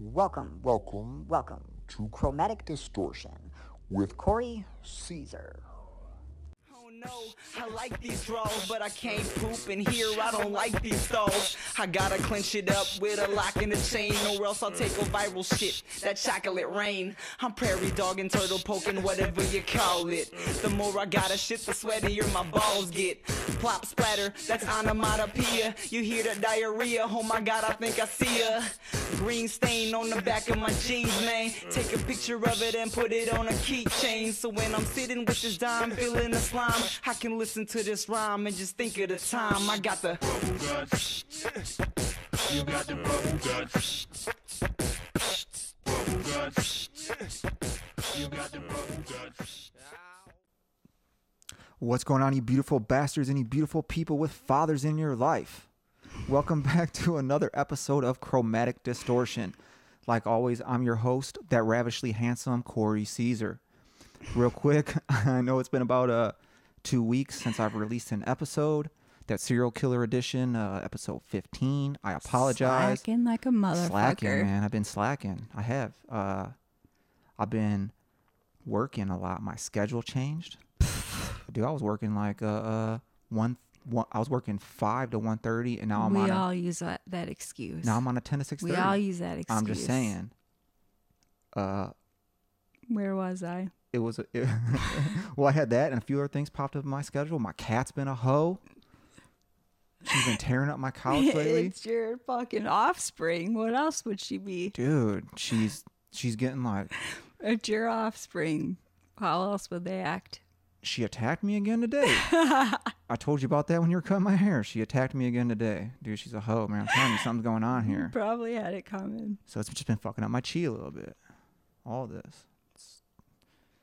Welcome, Welcome welcome to Chromatic Distortion. with Corey Caesar. No, I like these draws, but I can't poop in here. I don't like these stalls. I gotta clench it up with a lock and a chain, or else I'll take a viral shit. That chocolate rain. I'm prairie dog and turtle poking, whatever you call it. The more I gotta shit, the sweatier my balls get. Plop splatter, that's onomatopoeia. You hear the diarrhea, oh my god, I think I see ya. Green stain on the back of my jeans, man. Take a picture of it and put it on a keychain. So when I'm sitting with this dime, feeling the slime, I can listen to this rhyme and just think of the time. I got the. You got the bubble guts. Bubble guts. You got the bubble guts. What's going on, you beautiful bastards and you beautiful people with fathers in your life? Welcome back to another episode of Chromatic Distortion. Like always, I'm your host, that ravishly handsome Corey Caesar. Real quick, I know it's been about uh, two weeks since I've released an episode. That serial killer edition, uh, episode 15. I apologize. Slacking like a motherfucker. Slacking, man. I've been slacking. I have. Uh, I've been working a lot. My schedule changed. Dude, I was working like uh, uh one, one. I was working five to one thirty, and now I'm we on. all A, use that, that excuse. now I'm on a ten to six we thirty. all use that excuse. I'm just saying. Uh, Where was I? It was. It, well, I had that, and a few other things popped up in my schedule. My cat's been a hoe. She's been tearing up my couch lately. it's your fucking offspring. What else would she be? Dude, she's she's getting like It's your offspring. How else would they act? she attacked me again today. I told you about that when you were cutting my hair. She attacked me again today. Dude, she's a hoe, man. I'm telling you, something's going on here. Probably had it coming. So it's just been fucking up my chi a little bit. All this.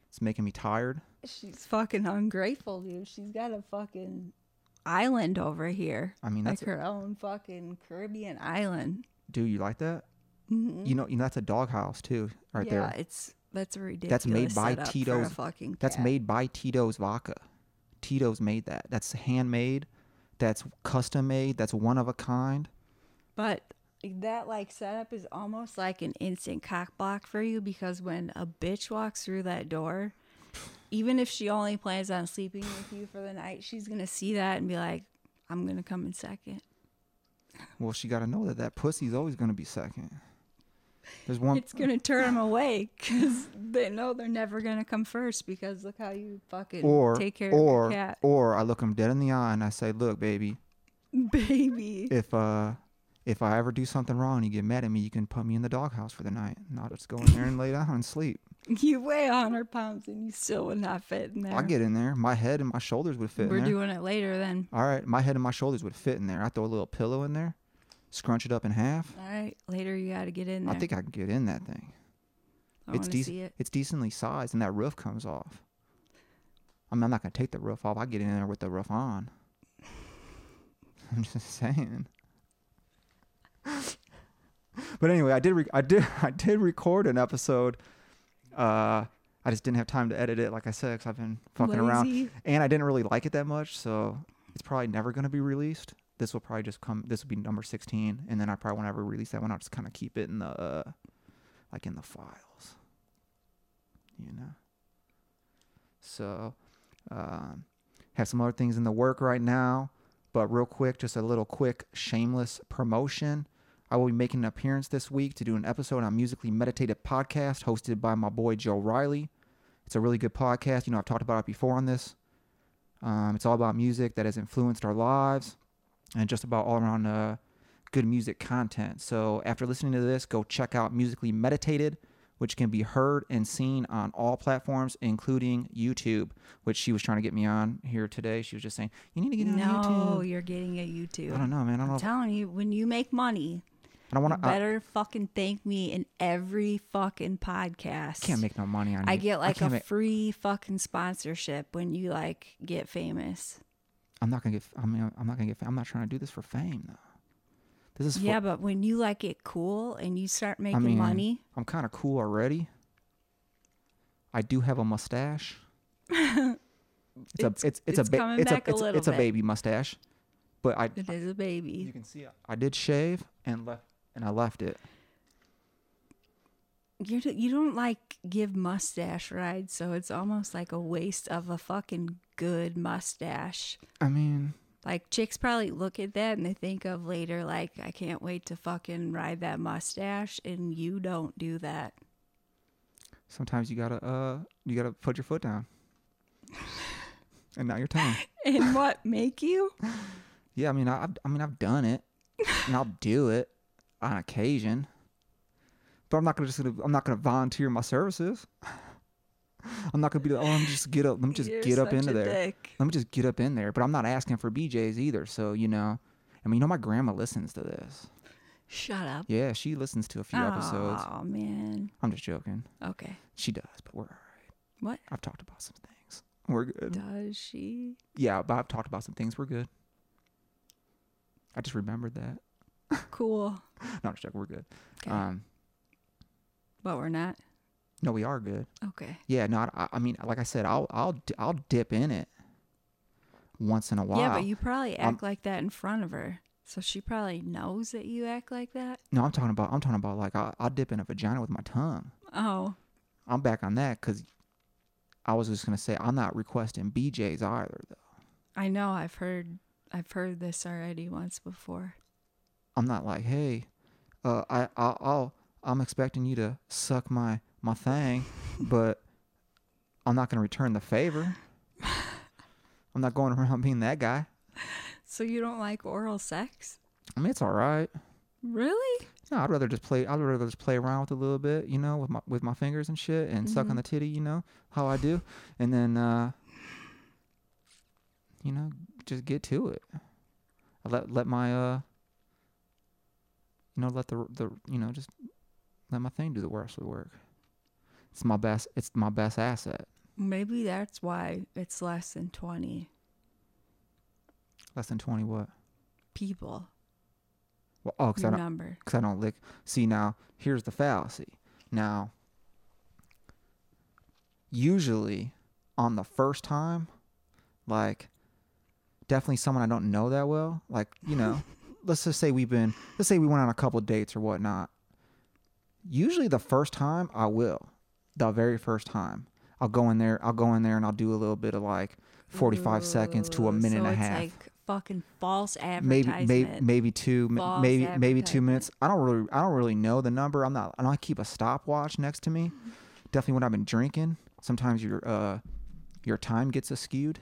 It's, making me tired. She's fucking ungrateful, dude. She's got a fucking island over here. I mean, like that's her own fucking Caribbean island. dude, you like that? You know, you know that's a doghouse too, right Mm-hmm. yeah, there. it's that's a ridiculous. That's made by a Tito's- fucking That's made by Tito's Vodka. Tito's made that. That's handmade. That's custom made. That's one of a kind. But that like setup is almost like an instant cock block for you because when a bitch walks through that door, even if she only plans on sleeping with you for the night, she's gonna see that and be like, "I'm gonna come in second. Well, she got to know that that pussy's always going to be second. There's one. It's gonna turn them away because they know they're never gonna come first because look how you fucking or take care or of your cat, or I look him dead in the eye and I say, "Look, baby, baby." if uh if I ever do something wrong and you get mad at me, you can put me in the doghouse for the night, and I'll just go in there and lay down and sleep. You weigh hundred pounds and you still would not fit in there. I get in there. My head and my shoulders would fit in there. We're doing it later then. All right, my head and my shoulders would fit in there. I throw a little pillow in there, scrunch it up in half. All right, later you got to get in there. I think I can get in that thing. I it's to see it. It's decently sized, and that roof comes off. I mean, I'm not gonna take the roof off. I get in there with the roof on. I'm just saying. But anyway, I did. Re- I did. I did record an episode. Uh, I just didn't have time to edit it, like I said, because I've been fucking around, and I didn't really like it that much, so it's probably never gonna be released. This will probably just come. This will be number 16, and then I probably won't ever release that one. I'll just kind of keep it in the, uh, like in the files you know. So, um, have some other things in the work right now, but real quick, just a little quick shameless promotion. I will be making an appearance this week to do an episode on Musically Meditative podcast hosted by my boy Joe Riley. It's a really good podcast. You know, I've talked about it before on this. Um, it's all about music that has influenced our lives and just about all around uh, good music content. So after listening to this, go check out Musically Meditated which can be heard and seen on all platforms, including YouTube, which she was trying to get me on here today. She was just saying, You need to get on No, YouTube. you're getting a YouTube. I don't know, man. I don't I'm if- telling you, when you make money, I don't want to. I uh, better fucking thank me in every fucking podcast. can't make no money on I you. get like can't a make- free fucking sponsorship when you like get famous. I'm not gonna get. I mean, I'm not gonna get. I'm not trying to do this for fame though. This is. For, Yeah, but when you like get cool and you start making I mean, money, I'm kind of cool already. I do have a mustache. It's, It's- a it's it's, it's a ba- it's a it's, it's a baby mustache, but I it is a baby. you can see I- I did shave and left and I left it. you you don't like give mustache rides, so it's almost like a waste of a fucking good mustache. I mean, Like chicks probably look at that and they think of later like I can't wait to fucking ride that mustache and you don't do that. sometimes you gotta uh you gotta put your foot down. and not your tongue. And what make you? Yeah, I mean I I've, I mean I've done it. and I'll do it on occasion. But I'm not gonna just gonna, I'm not gonna volunteer my services. I'm not gonna be like, oh, let me just get up, let me just You're get up into there. dick. Let me just get up in there. But I'm not asking for BJ's either. So you know, I mean, you know, my grandma listens to this. Shut up. Yeah, she listens to a few episodes. Oh man. I'm just joking. Okay. She does, but we're all right. What I've talked about some things. We're good. does she? Yeah, but I've talked about some things. We're good. I just remembered that. Cool. No, I'm just joking. We're good. Okay. Um, but we're not. no, we are good. Okay. Yeah, no, I, I mean, like I said, I'll, I'll, I'll dip in it once in a while. Yeah, but you probably Um, act like that in front of her. So she probably knows that you act like that. No, I'm talking about, I'm talking about like I, I'll dip in a vagina with my tongue. Oh. I'm back on that because I was just gonna say I'm not requesting BJ's either though. I know I've heard I've heard this already once before. I'm not like, hey, uh, I, I'll, I'll, I'm expecting you to suck my my thing, but I'm not gonna return the favor. I'm not going around being that guy. So you don't like oral sex? I mean, it's all right. Really? No, I'd rather just play. I'd rather just play around with it a little bit, you know, with my with my fingers and shit, and suck on the titty, you know, how I do, and then, uh, you know, just get to it. I let let my uh, you know, let the the you know, just let my thing do the rest of the work. It's my best. It's my best asset. Maybe that's why it's less than 20 Less than twenty. What? people. Well, oh, because I don't. number. because I don't lick. See now, here's the fallacy. Now, usually on the first time, like definitely someone I don't know that well, like you know, let's just say we've been, let's say we went on a couple dates or whatnot. Usually the first time I will, the very first time. I'll go in there, I'll go in there and I'll do a little bit of like 45 seconds to a minute so and a it's half. like fucking false advertisement. maybe maybe maybe two False maybe maybe two minutes. I don't really i don't really know the number. I'm not i don't keep a stopwatch next to me. Definitely when i've been drinking sometimes your uh your time gets skewed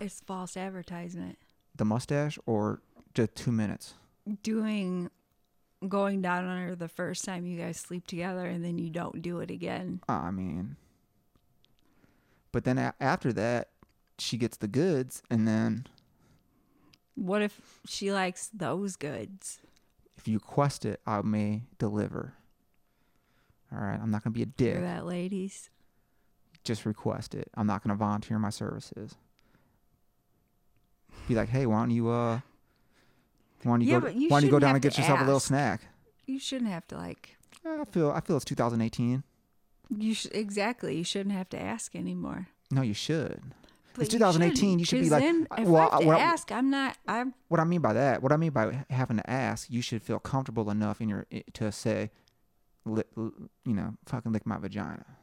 It's false advertisement. The mustache or just two minutes Doing going down on her the first time you guys sleep together and then you don't do it again. Ah, i mean but then a- after that she gets the goods and then What if she likes those goods? if you request it i may deliver all right i'm not gonna be a dick Hear that, ladies? just request it. I'm not going to volunteer my services. Be like, hey, why don't you uh, why don't you Yeah, go, but you why don't you go shouldn't down have and get to yourself a little ask. snack? You shouldn't have to like. I feel I feel it's 2018. You sh- exactly. You shouldn't have to ask anymore. No, you should. But it's 2018. You, should be 'cause like, then if well, I have to what, I, ask, I'm not. I'm. what I mean by that, what I mean by having to ask, you should feel comfortable enough in your to say, li, l- you know, fucking lick my vagina.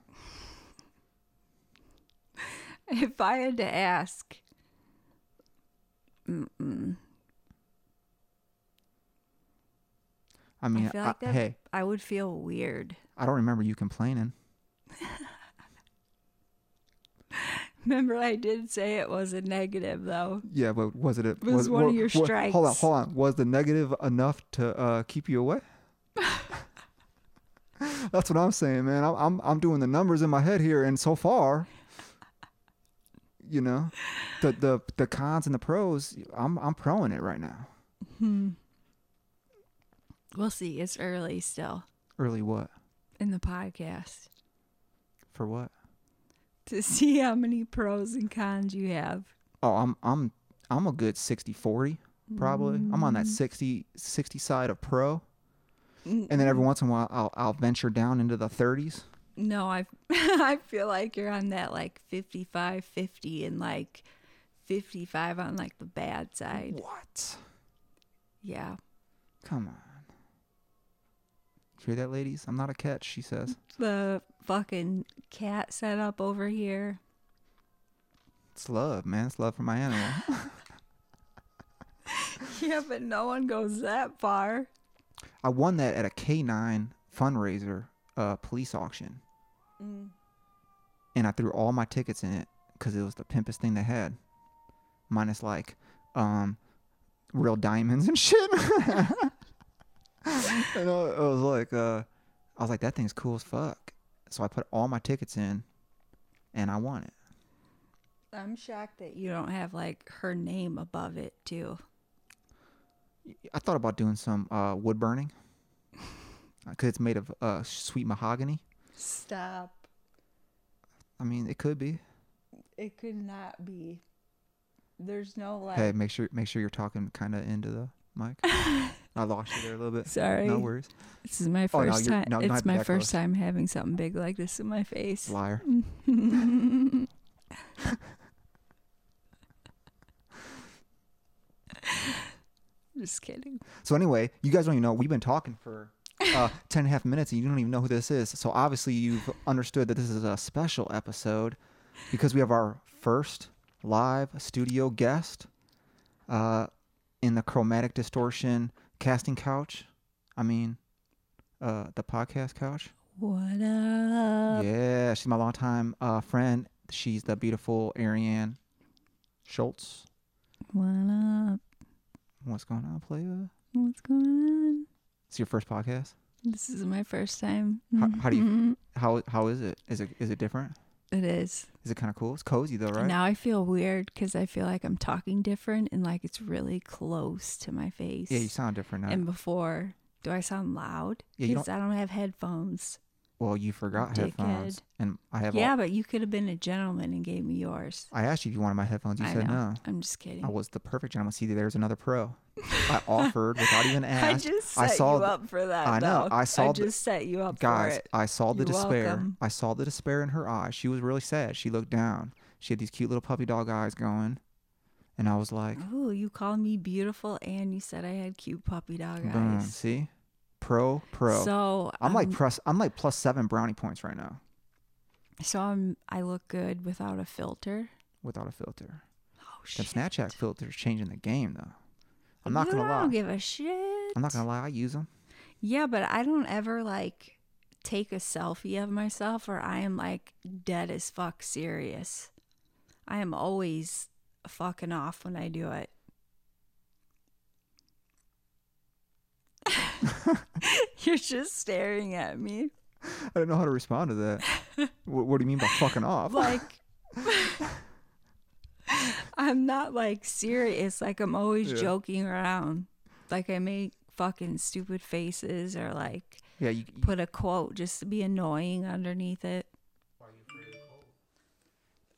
If I had to ask, mm-mm. I mean, I feel like I- that. hey, I would feel weird. I don't remember you complaining. Remember, I did say it was a negative though. Yeah, but was it? A, was one of your wa- Hold on, hold on. Was the negative enough to uh, keep you away? That's what I'm saying, man. I'm, I'm I'm doing the numbers in my head here, and so far, you know, the the the cons and the pros. I'm I'm proing it right now. Hmm. We'll see. It's early still Early what? in the podcast For what? to see how many pros and cons you have. Oh, I'm I'm I'm a good 60-40 probably. I'm on that 60 60 side of pro, and then every once in a while I'll I'll venture down into the 30s. No, I I feel like you're on that like 55 50 and like 55 on like the bad side. What? Yeah. Come on. Hear that, ladies? I'm not a catch, she says. The fucking cat set up over here. It's love, man. It's love for my animal. Yeah, but no one goes that far. I won that at a K9 fundraiser uh, police auction. mm. And I threw all my tickets in it because it was the pimpest thing they had. Minus like um, real diamonds and shit. and I, I was like, uh, I was like, that thing's cool as fuck. So I put all my tickets in and I won it. I'm shocked that you don't have like her name above it too. I thought about doing some uh, wood burning because it's made of uh, sweet mahogany. Stop. I mean, it could be. It could not be. There's no like. Hey, make sure make sure you're talking kind of into the mic. I lost you there a little bit. Sorry. No worries. This is my Oh, no, first time. no, it's my first close. time having something big like this in my face. Liar. Just kidding. So anyway, you guys don't even know. We've been talking for uh, 10 and a half minutes and you don't even know who this is. So obviously you've understood that this is a special episode because we have our first live studio guest uh, in the chromatic distortion casting couch. I mean, uh, the podcast couch. What up? Yeah, she's my longtime uh, friend. She's the beautiful Ariane Schultz. What up? What's going on, playa? What's going on? It's your first podcast. This is my first time. How, how do you? Mhm. How how is it? Is it is it different? It is. Is it kind of cool? It's cozy though, right? Now I feel weird because I feel like I'm talking different and like it's really close to my face. yeah, you sound different now. And before, do I sound loud? Yeah, Because I don't have headphones. Well, you forgot Dickhead. headphones, and I have. Yeah, All, but you could have been a gentleman and gave me yours. I asked you if you wanted my headphones. You I said know. no. I'm just kidding. I was the perfect gentleman. See, there's another pro. I offered without even asking. I asked. just set I saw you up for that. I know. though. I saw I the- just set you up Guys, for it. Guys, I saw the You're despair. welcome. I saw the despair in her eyes. She was really sad. She looked down. She had these cute little puppy dog eyes going, and I was like, Ooh, you called me beautiful, and you said I had cute puppy dog boom. eyes. See, pro, pro. So I'm like um, plus. I'm like plus seven brownie points right now so I'm. I look good without a filter. without a filter. Oh shit! Snapchat filters changing the game though. I'm not You gonna don't lie. I don't give a shit. I'm not gonna lie. I use them. Yeah, but I don't ever like take a selfie of myself, or I am like dead as fuck serious. I am always fucking off when I do it. You're just staring at me I don't know how to respond to that. what, what do you mean by fucking off? like I'm not like serious. Like I'm always Yeah. joking around. Like I make fucking stupid faces or like yeah, you, put a quote just to be annoying underneath it.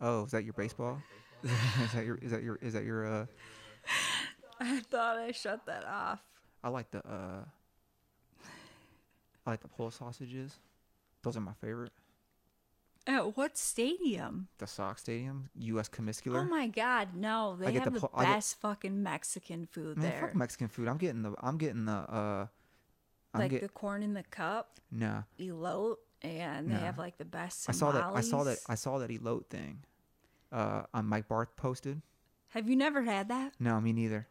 Oh, is that your baseball? is that your? Is that your? Is that your? Uh, I thought I shut that off. I like the. Uh, I like the pole sausages. Those are my favorite. At what stadium? The Sox Stadium, U.S. Comiscular. Oh my god, no! They I get have the the, pl- I get- best fucking Mexican food Man, there. fuck Mexican food. I'm getting the. I'm getting the. Uh, I'm like get, the corn in the cup, Nah. elote, and they No. have like the best. I saw that. I saw that. I saw that elote thing. Uh, on Mike Barth posted. Have you never had that? No, me neither.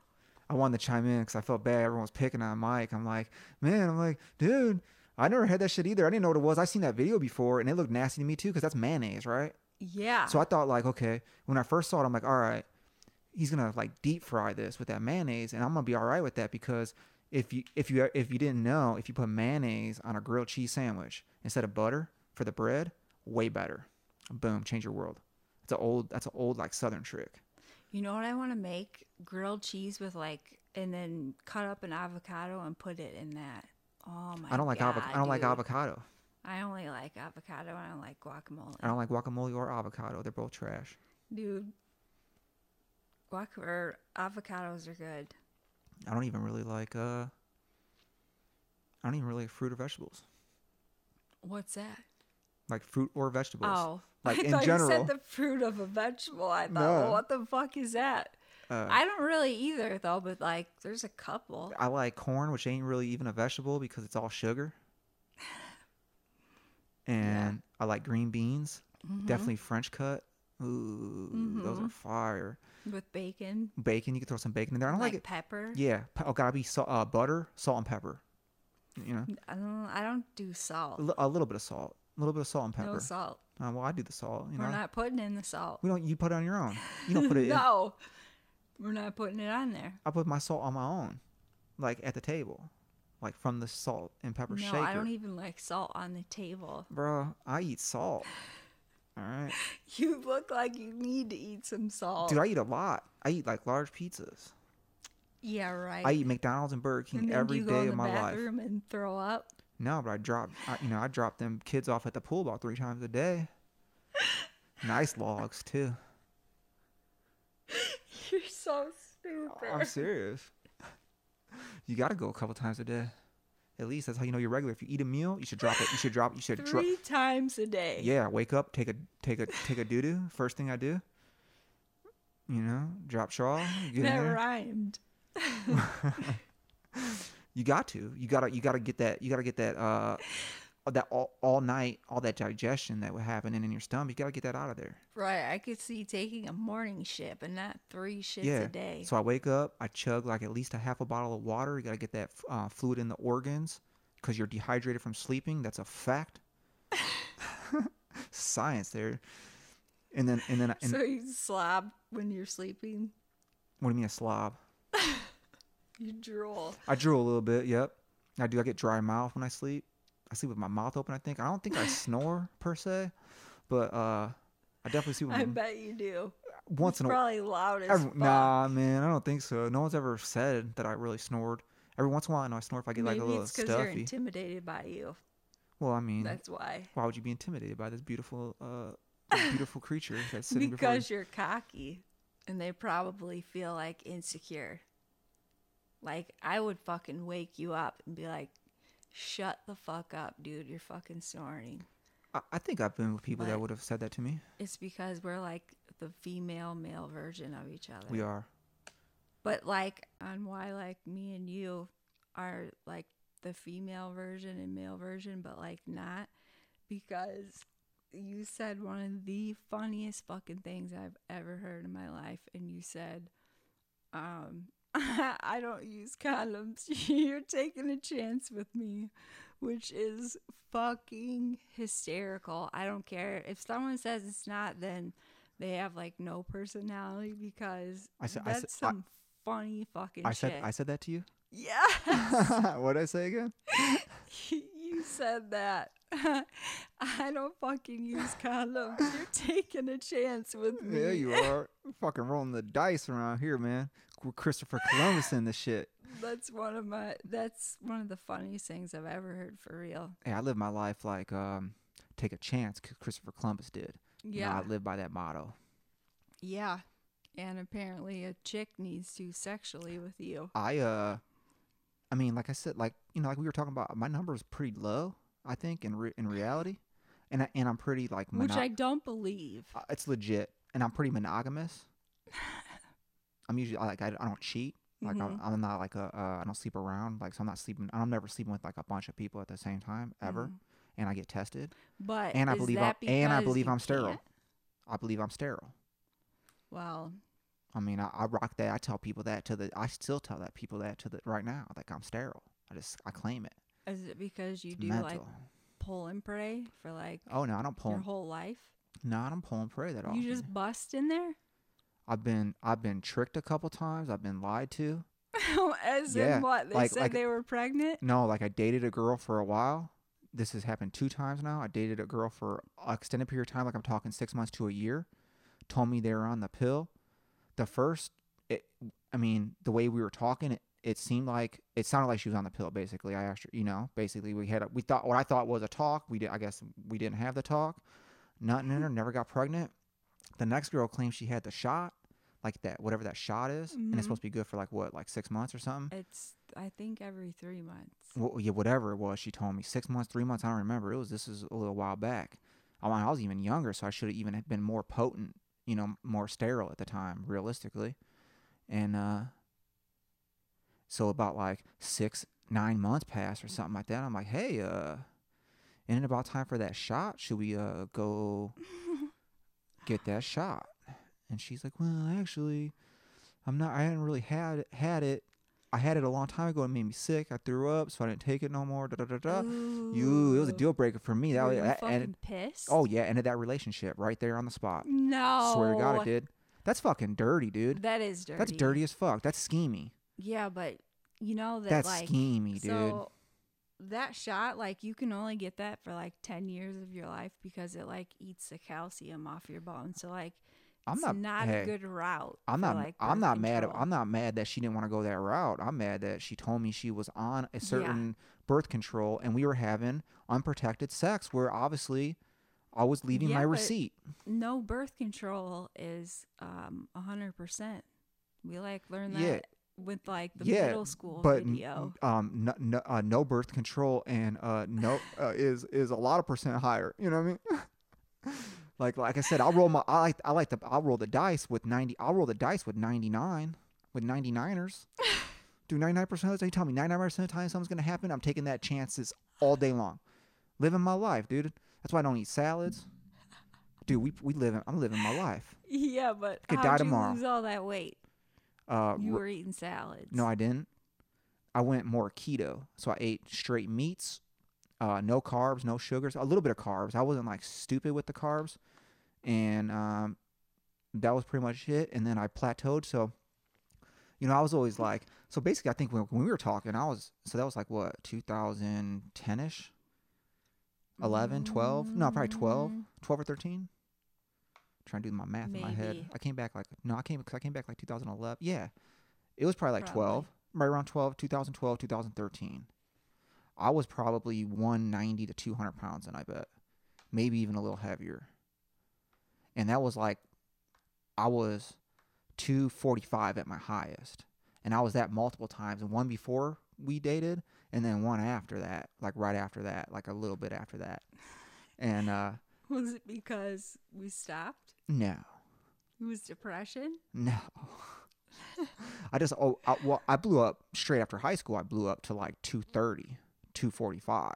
I wanted to chime in because I felt bad. Everyone was picking on Mike. I'm like, man, I'm like, dude, I never had that shit either. I didn't know what it was. I seen that video before and it looked nasty to me too because that's mayonnaise, right? Yeah. So I thought like, okay, when I first saw it, I'm like, all right, he's gonna like deep fry this with that mayonnaise, and I'm gonna be all right with that because if you if you if you didn't know, if you put mayonnaise on a grilled cheese sandwich instead of butter for the bread, way better. Boom, change your world. It's an old that's an old like southern trick. You know what I want to make? Grilled cheese with like, and then cut up an avocado and put it in that. Oh my! I don't like God, I don't like avocado. I only like avocado. And I don't like guacamole. I don't like guacamole or avocado. They're both trash. Dude, guac or avocados are good. I don't even really like uh I don't even really like fruit or vegetables. What's that? Like fruit or vegetables. Oh, Like I in thought you general. said the fruit of a vegetable. I thought, No. well, what the fuck is that? Uh, I don't really either though, but like, there's a couple. I like corn, which ain't really even a vegetable because it's all sugar. and I like green beans. Mm-hmm. Definitely French cut. Ooh, those are fire. with bacon, Bacon, you can throw some bacon in there. I don't like, like, pepper. Yeah, oh, gotta be salt, uh, butter, salt and pepper. You know, I don't. I don't do salt. a, a little bit of salt, a little bit of salt and pepper. No salt. Uh, well, I do the salt. You know, We're not putting in the salt. we don't. You put it on your own. You don't put it. in. no, we're not putting it on there. I put my salt on my own, like at the table, like from the salt and pepper No, shaker. I don't even like salt on the table. Bro, I eat salt. All right, You look like you need to eat some salt. dude, I eat a lot. I eat like large pizzas. yeah, right. I eat McDonald's and Burger King and every do you go in of the my life. bathroom and throw up. No, but I drop, I, you know, I drop them kids off at the pool about three times a day. nice logs too. You're so stupid. I'm serious. You got to go a couple times a day. At least that's how you know you're regular. If you eat a meal, you should drop it. You should drop. You should drop. Three times a day. Yeah, wake up, take a take a take a doo doo. First thing I do. You know, drop shawl. Get that rhymed. You got to. You gotta. You gotta get that. You gotta get that. Uh, that all, all night, all that digestion that would happen in your stomach. You gotta get that out of there. Right. I could see taking a morning ship and not three shits yeah. a day. So I wake up, I chug like at least a half a bottle of water. You gotta get that uh, fluid in the organs because you're dehydrated from sleeping. That's a fact. Science there. And then and then and, so you slob when you're sleeping. what do you mean a slob? You drool. I drool a little bit. Yep. I do. I get dry mouth when I sleep. I sleep with my mouth open. I think. I don't think I snore per se, but uh, I definitely sleep with I my bet you do. once in a while. Probably loud as Every, fuck. nah, man, I don't think so. No one's ever said that I really snored. Every once in a while, I know I snore if I get Maybe like a little it's because you're intimidated by you. well, I mean, That's why. why would you be intimidated by this beautiful, uh, this beautiful creature that's sitting before you? Because before you're cocky, and they probably feel like insecure. Like I would fucking wake you up and be like, "Shut the fuck up, dude! You're fucking snoring." I, I think I've been with people that would have said that to me. It's because we're like the female male version of each other. We are. But like on why like me and you are like the female version and male version, but like not because you said one of the funniest fucking things I've ever heard in my life, and you said, um, I don't use condoms. You're taking a chance with me, which is fucking hysterical. I don't care. If someone says it's not, then they have like no personality because I said- I that's said- I- some funny fucking I shit. said I said that to you. yeah. what did I say again? you said that. I don't fucking use condoms. You're taking a chance with me. Yeah, you are. Fucking rolling the dice around here, man. We're Christopher Columbus in this shit. That's one of my. That's one of the funniest things I've ever heard for real. Hey, I live my life like um, take a chance. Christopher Columbus did. You know, Yeah, I live by that motto. yeah. And apparently, a chick needs to sexually with you. I uh, I mean, like I said, like you know, like we were talking about, my number is pretty low. I think in re- in reality, and I, and I'm pretty like Which I don't believe. uh, it's legit, and I'm pretty monogamous. I'm usually like I, I don't cheat. Like Mhm. I'm, I'm not like a uh, I don't sleep around. Like so I'm not sleeping. I'm never sleeping with like a bunch of people at the same time ever. Mhm. And I get tested. But And I believe I'm and I believe I'm sterile. can't? I believe I'm sterile. Well, I mean, I, I rock that. I tell people that to the. I still tell that people that to the right now. Like I'm sterile. I just I claim it. Is it because you do mental. like pull and pray for like oh no, I don't pull. your whole life? No, I don't pull and pray that often. You just bust in there? I've been I've been tricked a couple times. I've been lied to. As Yeah, in what? They like- said like- they were pregnant? No, like I dated a girl for a while. This has happened two times now. I dated a girl for an extended period of time, like I'm talking six months to a year. Told me they were on the pill. The first, it, I mean, the way we were talking, it, it seemed like it sounded like she was on the pill. Basically, I asked her, you know, basically we had a, we thought what I thought was a talk. We did, I guess we didn't have the talk. Nothing in her. Never got pregnant. The next girl claimed she had the shot, like that, whatever that shot is, and Mhm. it's supposed to be good for like what, like six months or something. It's I think every three months. Well, yeah, whatever it was, she told me six months, three months. I don't remember. It was this is a little while back. I mean, I was even younger, so I should have even been more potent, you know, more sterile at the time, realistically. And uh, so about like six, nine months passed or something like that. I'm like, hey, uh, Isn't it about time for that shot? Should we uh go get that shot?" And she's like, "Well, actually, I'm not. I hadn't really had had it. I had it a long time ago. It made me sick. I threw up, so I didn't take it no more. Da da da da. You, it was a deal breaker for me. That Were was, that fucking ended, pissed? oh yeah, ended that relationship right there on the spot. no! Swear to God, it did. That's fucking dirty, dude. That is dirty. That's dirty as fuck. That's schemy. Yeah, but you know that That's like schemy, dude. so that shot, like you can only get that for like ten years of your life because it like eats the calcium off your bones. So like I'm it's not. not hey, a good route. I'm not. like, I'm not mad. control. I'm not mad that she didn't want to go that route. I'm mad that she told me she was on a certain birth control and we were having unprotected sex. Where obviously, I was leaving Yeah, my receipt. no birth control is um a hundred percent. We like learned that Yeah. With like the yeah, middle school but video. um, no, no, uh, no birth control and uh, no uh, is is a lot of percent higher. You know what I mean? like like I said, I'll roll my I like I like the I'll roll the dice with ninety. I'll roll the dice with ninety nine with 99ers. Do 99% of the time, you tell me 99% of the time something's going to happen, I'm taking that chances all day long. Living my life, dude. That's why I don't eat salads. Dude, we, we live, I'm living my life. yeah, but could die you tomorrow. lose all that weight? Uh, You were eating salads. No, I didn't. I went more keto. So I ate straight meats, uh, no carbs, no sugars, a little bit of carbs. I wasn't like stupid with the carbs. And um, that was pretty much it. And then I plateaued. So, you know, I was always like, so basically, I think when, when we were talking, I was, so that was like what, 2010 ish? 11, 12? No, probably 12, 12 or 13. Trying to do my math in my head. I came back like, no, I came, cause I came back like 2011. Yeah. It was probably like Probably. 12, right around 12, 2012, 2013. I was probably 190 to 200 pounds, and I bet maybe even a little heavier. And that was like, I was 245 at my highest. And I was that multiple times, and one before we dated, and then one after that, like right after that, like a little bit after that. And uh Was it because we stopped? No, It was depression. no. I just oh I, well I blew up straight after high school. I blew up to like 230, 245.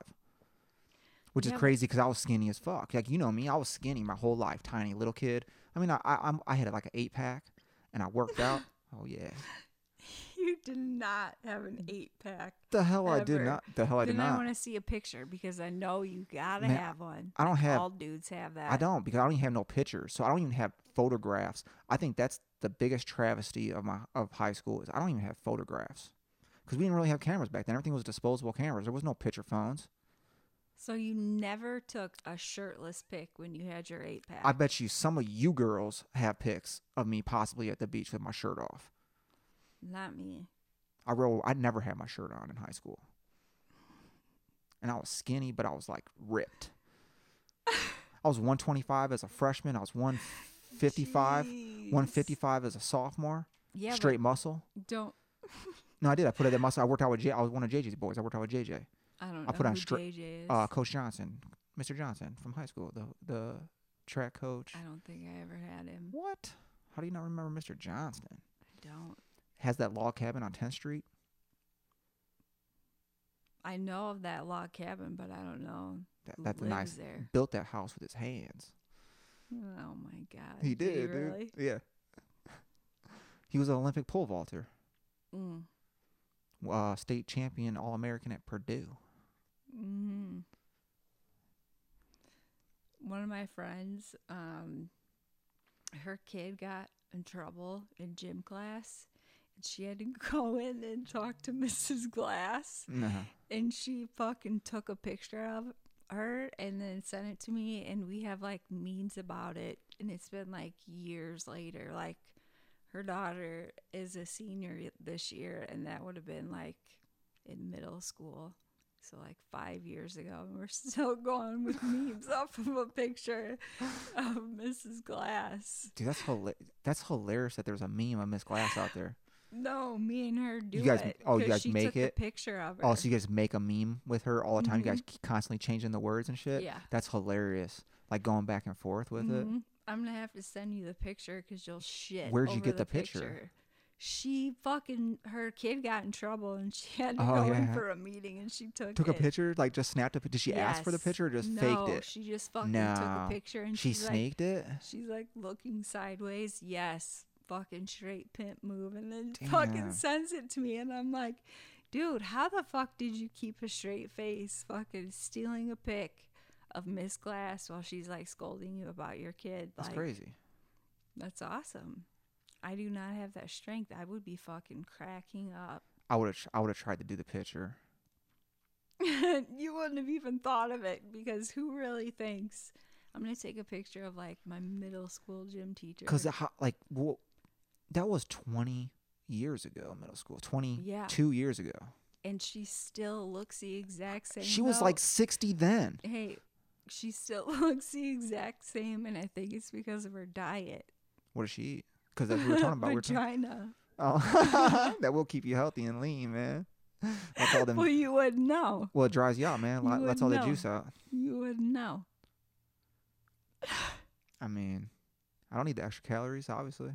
Which is crazy because I was skinny as fuck. Like you know me, I was skinny my whole life, tiny little kid. I mean, I I, I'm, I had like an eight pack, and I worked out. Oh yeah, You did not have an eight pack. the hell I did not. The hell I did then I want to see a picture because I know you gotta Man, have one. I don't have- All dudes have that. I don't because I don't even have no pictures, so I don't even have photographs. I think that's the biggest travesty of my of high school is I don't even have photographs because we didn't really have cameras back then. Everything was disposable cameras. There was no picture phones. So you never took a shirtless pic when you had your eight pack. I bet you some of you girls have pics of me possibly at the beach with my shirt off. Not me. I roll. I never had my shirt on in high school, and I was skinny, but I was like ripped. I was 125 as a freshman. I was 155, 155 as a sophomore. Yeah, straight muscle. don't. No, I did. I put it that muscle. I worked out with J. I was one of JJ's boys. I worked out with JJ. I don't know I'll put on who stri- JJ is. Uh, Coach Johnson, Mr. Johnson from high school, the the track coach. I don't think I ever had him. What? How do you not remember Mr. Johnson? I don't. Has that log cabin on 10th Street? I know of that log cabin, but I don't know. That, that's lives nice. there. Built that house with his hands. Oh my god. He did, really? dude. Yeah. He was an Olympic pole vaulter, Mm. uh, state champion, All American at Purdue. hmm One of my friends, um, her kid got in trouble in gym class, and she had to go in and talk to Mrs. Glass, No. and she fucking took a picture of her and then sent it to me, and we have like memes about it, and it's been like years later, like. Her daughter is a senior this year, and that would have been like in middle school. So like five years ago, and we're still going with memes off of a picture of Mrs. Glass. Dude, that's hila- That's hilarious that there's a meme of Miss Glass out there. No, me and her do guys- it. oh, you guys she make took it? The picture of her. Oh, so you guys make a meme with her all the time? You guys keep constantly changing the words and shit? Yeah. That's hilarious. Like going back and forth with it. Mhm. I'm gonna have to send you the picture because you'll shit. Where'd you get the the picture? she fucking her kid got in trouble and she had to Oh, go in for a meeting and she took Took a picture, like just snapped a. Did she ask for the picture or just no, faked it? She just fucking took a picture and she she's like, sneaked it. She's like looking sideways. Yes, fucking straight pimp move, and then Damn. fucking sends it to me, and I'm like, dude, how the fuck did you keep a straight face? Fucking stealing a pic of Miss Glass while she's like scolding you about your kid. That's like, crazy. That's awesome. I do not have that strength. I would be fucking cracking up. I would have. I would have tried to do the picture. you wouldn't have even thought of it because who really thinks I'm gonna take a picture of like my middle school gym teacher? Because like, well, that was twenty years ago. Middle school, twenty Yeah. two years ago. and she still looks the exact same. She was like sixty then. hey, she still looks the exact same, and I think it's because of her diet. What does she eat? Because that's what we're talking about. we were talking, Vagina. oh, that will keep you healthy and lean, man. That's all them. Well, you wouldn't know. Well, it dries you out, man. You Lets all the juice out. You wouldn't know. I mean, I don't need the extra calories, obviously.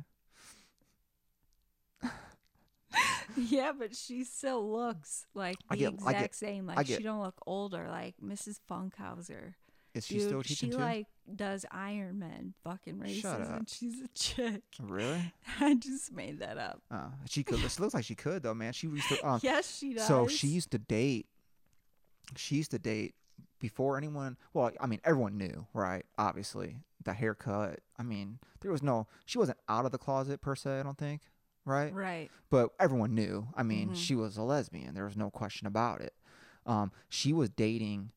Yeah, but she still looks like the get- exact get- same. Like she don't look older, like Mrs. Funkhauser. Is she Dude, still teaching she too? like does Ironman fucking races, Shut up. and she's a chick. really? I just made that up. Uh, she could. She looks like she could though, man. She used to. Um, yes, she does. So she used to date. She used to date before anyone. Well, I mean, everyone knew, right? Obviously, the haircut. I mean, there was no. She wasn't out of the closet per se. I don't think, right? right. But everyone knew. I mean, Mhm. she was a lesbian. There was no question about it. Um, she was dating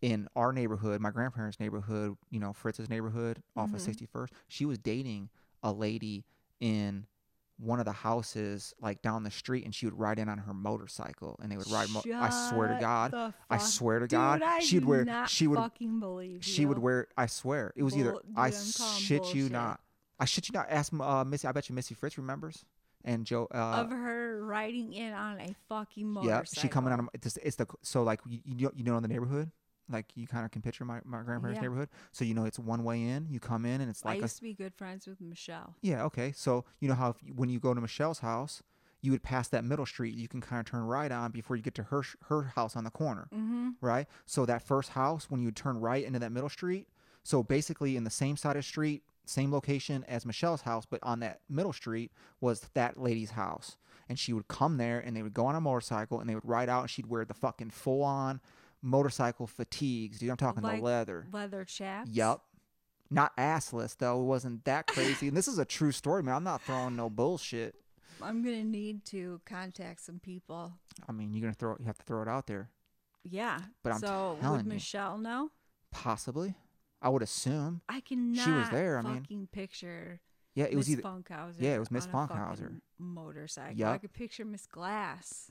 in our neighborhood, my grandparents' neighborhood. You know, Fritz's neighborhood off of Mhm. Sixty First. She was dating a lady in one of the houses like down the street and she would ride in on her motorcycle and they would ride mo- I swear to God I swear to Dude, God I she'd wear she would fucking believe she would wear I swear it was either dude, I I'm shit you not I shit you not ask uh, Missy I bet you Missy Fritz remembers and Joe uh of her riding in on a fucking motorcycle. yeah she coming on a, it's, it's the so like you, you know you know in the neighborhood like you kind of can picture my, my grandparents Yeah. neighborhood so you know it's one way in you come in and it's I like a used to be good friends with Michelle. Yeah, okay. So you know how if, when you go to Michelle's house, you would pass that middle street. You can kind of turn right on before you get to her her house on the corner, Mm-hmm. right? So that first house, when you would turn right into that middle street, so basically in the same side of the street, same location as Michelle's house, but on that middle street was that lady's house, and she would come there and they would go on a motorcycle and they would ride out and she'd wear the fucking full on motorcycle fatigues, dude. I'm talking Like the leather. Leather chaps. Yup. Not assless though. It wasn't that crazy. and this is a true story, man. I'm not throwing no bullshit. I'm gonna need to contact some people. I mean, you're gonna throw. You have to throw it out there. Yeah. But I'm so telling would you. Michelle know? Possibly. I would assume. I cannot there, I mean. fucking picture Yeah, it was either. Funkhauser. yeah, it was Miss on a fucking Funkhauser. Motorcycle. I Yup. could picture Miss Glass.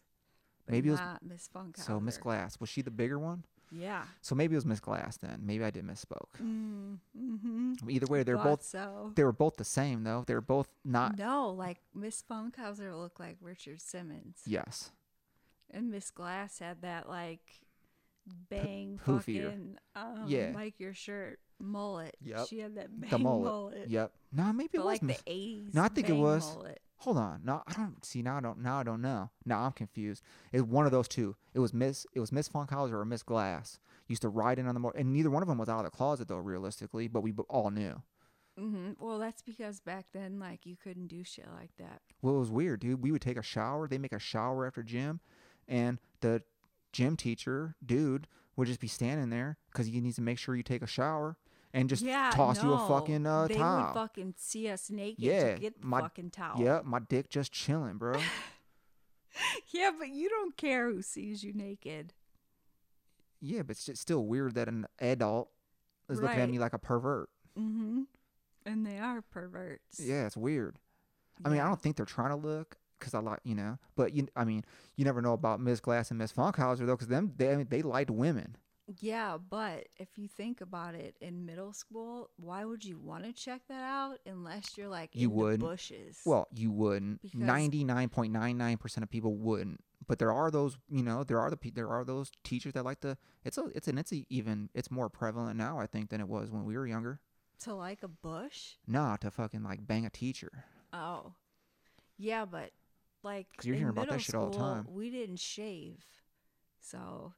Maybe it was- Miss Funkhauser. So Miss Glass was she the bigger one? Yeah. So maybe it was Miss Glass then. Maybe I did misspoke. Mm, mm-hmm. Either way, they're both. so. They were both the same though. They were both not. no, like Miss Funkhauser looked like Richard Simmons, Yes. and Miss Glass had that like bang poofier. fucking um, Yeah. like your shirt mullet. Yep. She had that bang The mullet. Yep. No, maybe it was. like the eighties. No, I think it was- Mullet. Hold on. No, I don't see now. I don't now. I don't know. Now I'm confused. It one of those two. It was Miss. It was Miss Funkhauser or Miss Glass. Used to ride in on the more, and neither one of them was out of the closet though. Realistically, but we all knew. hmm Well, that's because back then, like, you couldn't do shit like that. Well, it was weird, dude. We would take a shower. They make a shower after gym, and the gym teacher, dude, would just be standing there because he needs to make sure you take a shower and just yeah, toss you a fucking uh, they towel. would fucking see us naked Yeah, to get the my- fucking towel. yeah, my dick just chilling, bro. Yeah, but you don't care who sees you naked. yeah, but it's still weird that an adult is looking at me like a pervert. Mm-hmm. And they are perverts. Yeah, it's weird. I mean, I don't think they're trying to look because I like, you know, but you, I mean, you never know about Miss Glass and Miss Funkhauser though, because them they I mean, they liked women. Yeah, but if you think about it, in middle school, why would you want to check that out unless you're like You in wouldn't. bushes? Well, you wouldn't. Ninety nine point nine nine percent of people wouldn't. But there are those, you know, there are the there are those teachers that like to. It's a it's an it's a, even it's more prevalent now I think than it was when we were younger. to like a bush. Nah, to fucking like bang a teacher. Oh, Yeah, but like 'Cause you're hearing about that shit all the time. We didn't shave, so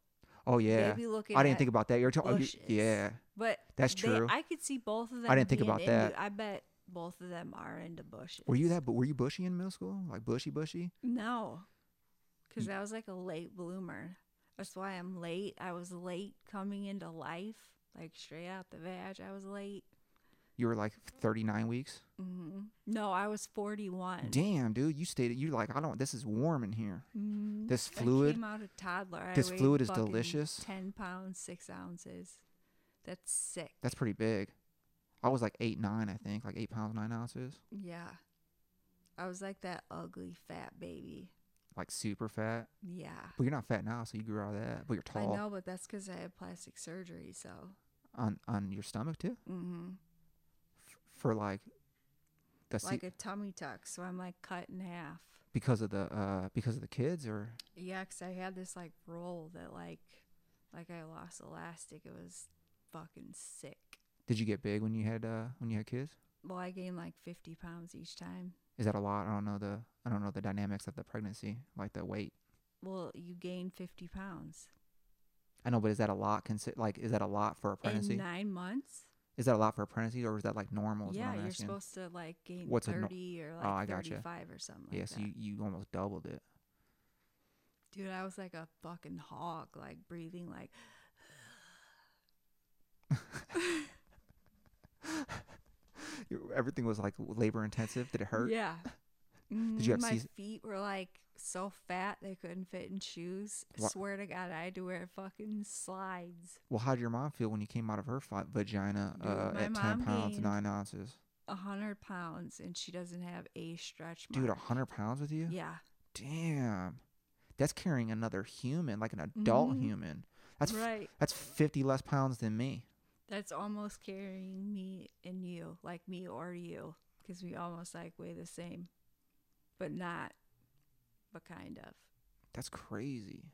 Oh yeah. I didn't think about that. You're talking. bushes. Yeah. But That's they- true. I could see both of them. I didn't think about into- that. I bet both of them are into bushes. Were you that? But were you bushy in middle school? Like bushy, bushy? No, because I was like a late bloomer. That's why I'm late. I was late coming into life, like straight out the vag. I was late. You were like 39 weeks. hmm No, I was 41. Damn, dude, you stayed. You're like I don't. This is warm in here. Mhm. This I fluid. came out a toddler. This fluid is delicious. 10 pounds, 6 ounces. That's sick. That's pretty big. I was like eight nine, I think, like eight pounds nine ounces, yeah. I was like that ugly fat baby. like super fat. Yeah. But you're not fat now, so you grew out of that. But you're tall. I know, but that's because I had plastic surgery. So, on on your stomach too, hmm F- for like the se- like a tummy tuck. So I'm like cut in half. because of the uh because of the kids or Yeah, 'cause I had this like roll that like, like I lost elastic. It was fucking sick. did you get big when you had uh when you had kids? Well, I gained like 50 pounds each time. Is that a lot? I don't know the I don't know the dynamics of the pregnancy, like the weight. Well, you gain 50 pounds I know, but is that a lot? Consi- like, is that a lot for a pregnancy? in nine months. Is that a lot for a pregnancy, or is that like normal? yeah, you're asking? supposed to like gain What's 30 no- or Oh, I like gotcha. 35 or something like yeah, so you, you almost doubled it. Dude, I was like a fucking hog, like breathing like. Everything was like labor intensive. Did it hurt? Yeah. Did you have Mhm, My Cs- feet were like so fat they couldn't fit in shoes. Wha- Swear to God, I had to wear fucking slides. Well, how did your mom feel when you came out of her vagina Dude, uh, at ten pounds nine ounces? A hundred pounds, and she doesn't have a stretch Dude, a hundred pounds with you? Yeah. Damn, that's carrying another human, like an adult Mhm. human. That's f- right. that's fifty less pounds than me. That's almost carrying me and you, like me or you, because we almost like weigh the same, but not, but kind of. That's crazy.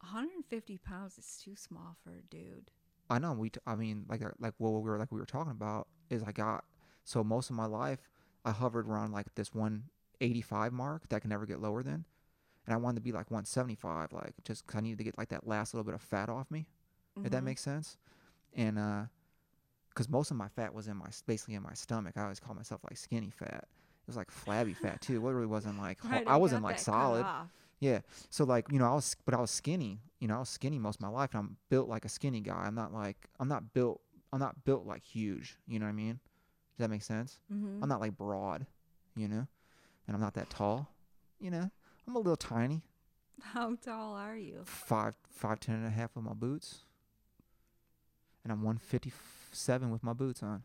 150 pounds is too small for a dude. I know. We. T- I mean, like uh, like what we were like we were talking about is I got so most of my life I hovered around like this 185 mark that I can never get lower than, and I wanted to be like 175, like just 'cause I needed to get like that last little bit of fat off me. If that Mhm. makes sense, and uh, because most of my fat was in my basically in my stomach. I always call myself like skinny fat. It was like flabby fat too. It really wasn't like Right, I wasn't like solid. Yeah. So like, you know, I was but I was skinny. You know, I was skinny most of my life and I'm built like a skinny guy. I'm not like I'm not built I'm not built like huge, you know what I mean? Does that make sense? Mhm. I'm not like broad, you know? And I'm not that tall, you know? I'm a little tiny. How tall are you? Five five ten and a half with my boots. And I'm one fifty seven with my boots on.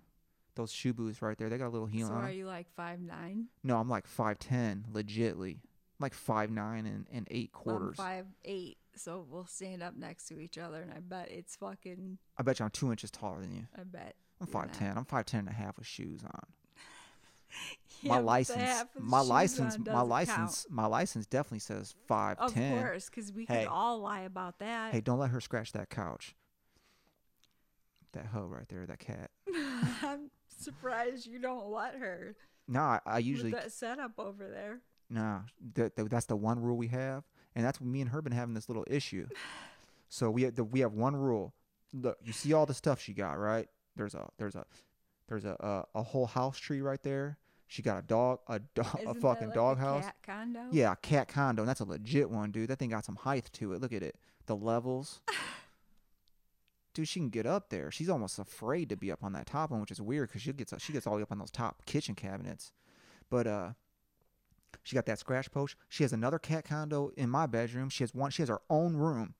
Those shoe boots right there, they got a little heel on. so on are 'em. you like five nine? No, I'm like five ten, legitly. I'm like five nine and, and eight quarters. I'm five eight, so we'll stand up next to each other, and I bet it's fucking. I bet you I'm two inches taller than you. I bet. I'm five ten. I'm five ten and a half with shoes on. Yeah, my license, my license, my license, count. my license definitely says five Of ten. course, because we Hey. could all lie about that. Hey, don't let her scratch that couch. That hoe right there, that cat. Surprised you don't let her. No, I, I usually with that setup over there. no. That, that- that's the one rule we have, and that's what me and her been having this little issue. So we have the, we have one rule. Look, you see all the stuff she got, right? There's a there's a there's a a, a whole house tree right there. She got a dog, a dog, a Isn't that fucking like dog a house. Cat condo. Yeah, a cat condo. And that's a legit one, dude. That thing got some height to it. Look at it. The levels. dude, she can get up there. She's almost afraid to be up on that top one, which is weird because she gets she gets all the way up on those top kitchen cabinets. But uh, she got that scratch post. She has another cat condo in my bedroom. She has one. She has her own room.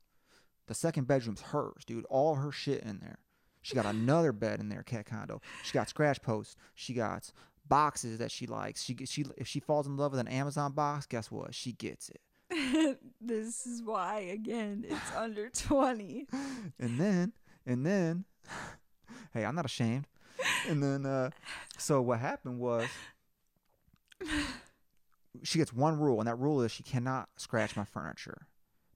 The second bedroom's hers, dude. All her shit in there. She got another bed in there, cat condo. She got scratch posts. She got boxes that she likes. She she if she falls in love with an Amazon box, guess what? She gets it. this is why again it's under twenty. And then and then, hey, I'm not ashamed. And then uh, so what happened was she gets one rule, and that rule is she cannot scratch my furniture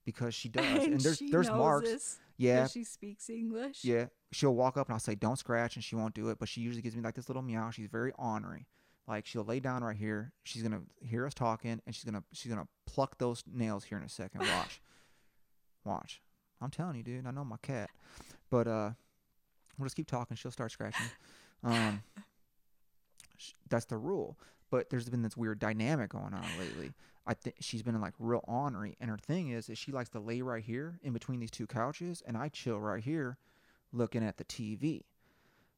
because she does. And, there's she there's knows marks. This Yeah, she speaks English. Yeah, she'll walk up and I'll say, "Don't scratch," and she won't do it. But she usually gives me like this little meow. She's very ornery, Like she'll lay down right here. She's gonna hear us talking, and she's gonna she's gonna pluck those nails here in a second. Watch, watch. I'm telling you, dude. I know my cat, but uh, we'll just keep talking. She'll start scratching. Um, sh- that's the rule. But there's been this weird dynamic going on lately. I think she's been like real ornery, and her thing is, is she likes to lay right here in between these two couches, and I chill right here, looking at the TV.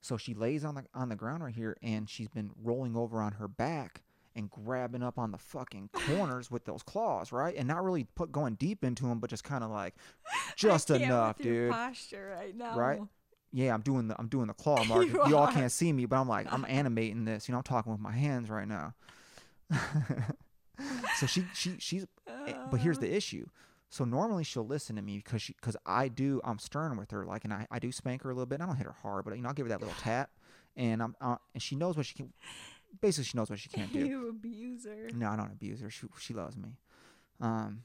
So she lays on the on the ground right here, and she's been rolling over on her back and grabbing up on the fucking corners with those claws, right? And not really put going deep into them, but just kind of like just enough, dude. Posture right now. Right? Yeah, I'm doing the I'm doing the claw mark. You you all can't see me, but I'm like I'm animating this. You know, I'm talking with my hands right now. so she she she's eh, but here's the issue. So normally she'll listen to me because she because I do I'm stern with her like and I, I do spank her a little bit. And I don't hit her hard, but you know I'll give her that little tap, and I'm uh, and she knows what she can. Basically, she knows what she can't do. You abuser. No, I don't abuse her. She she loves me. Um,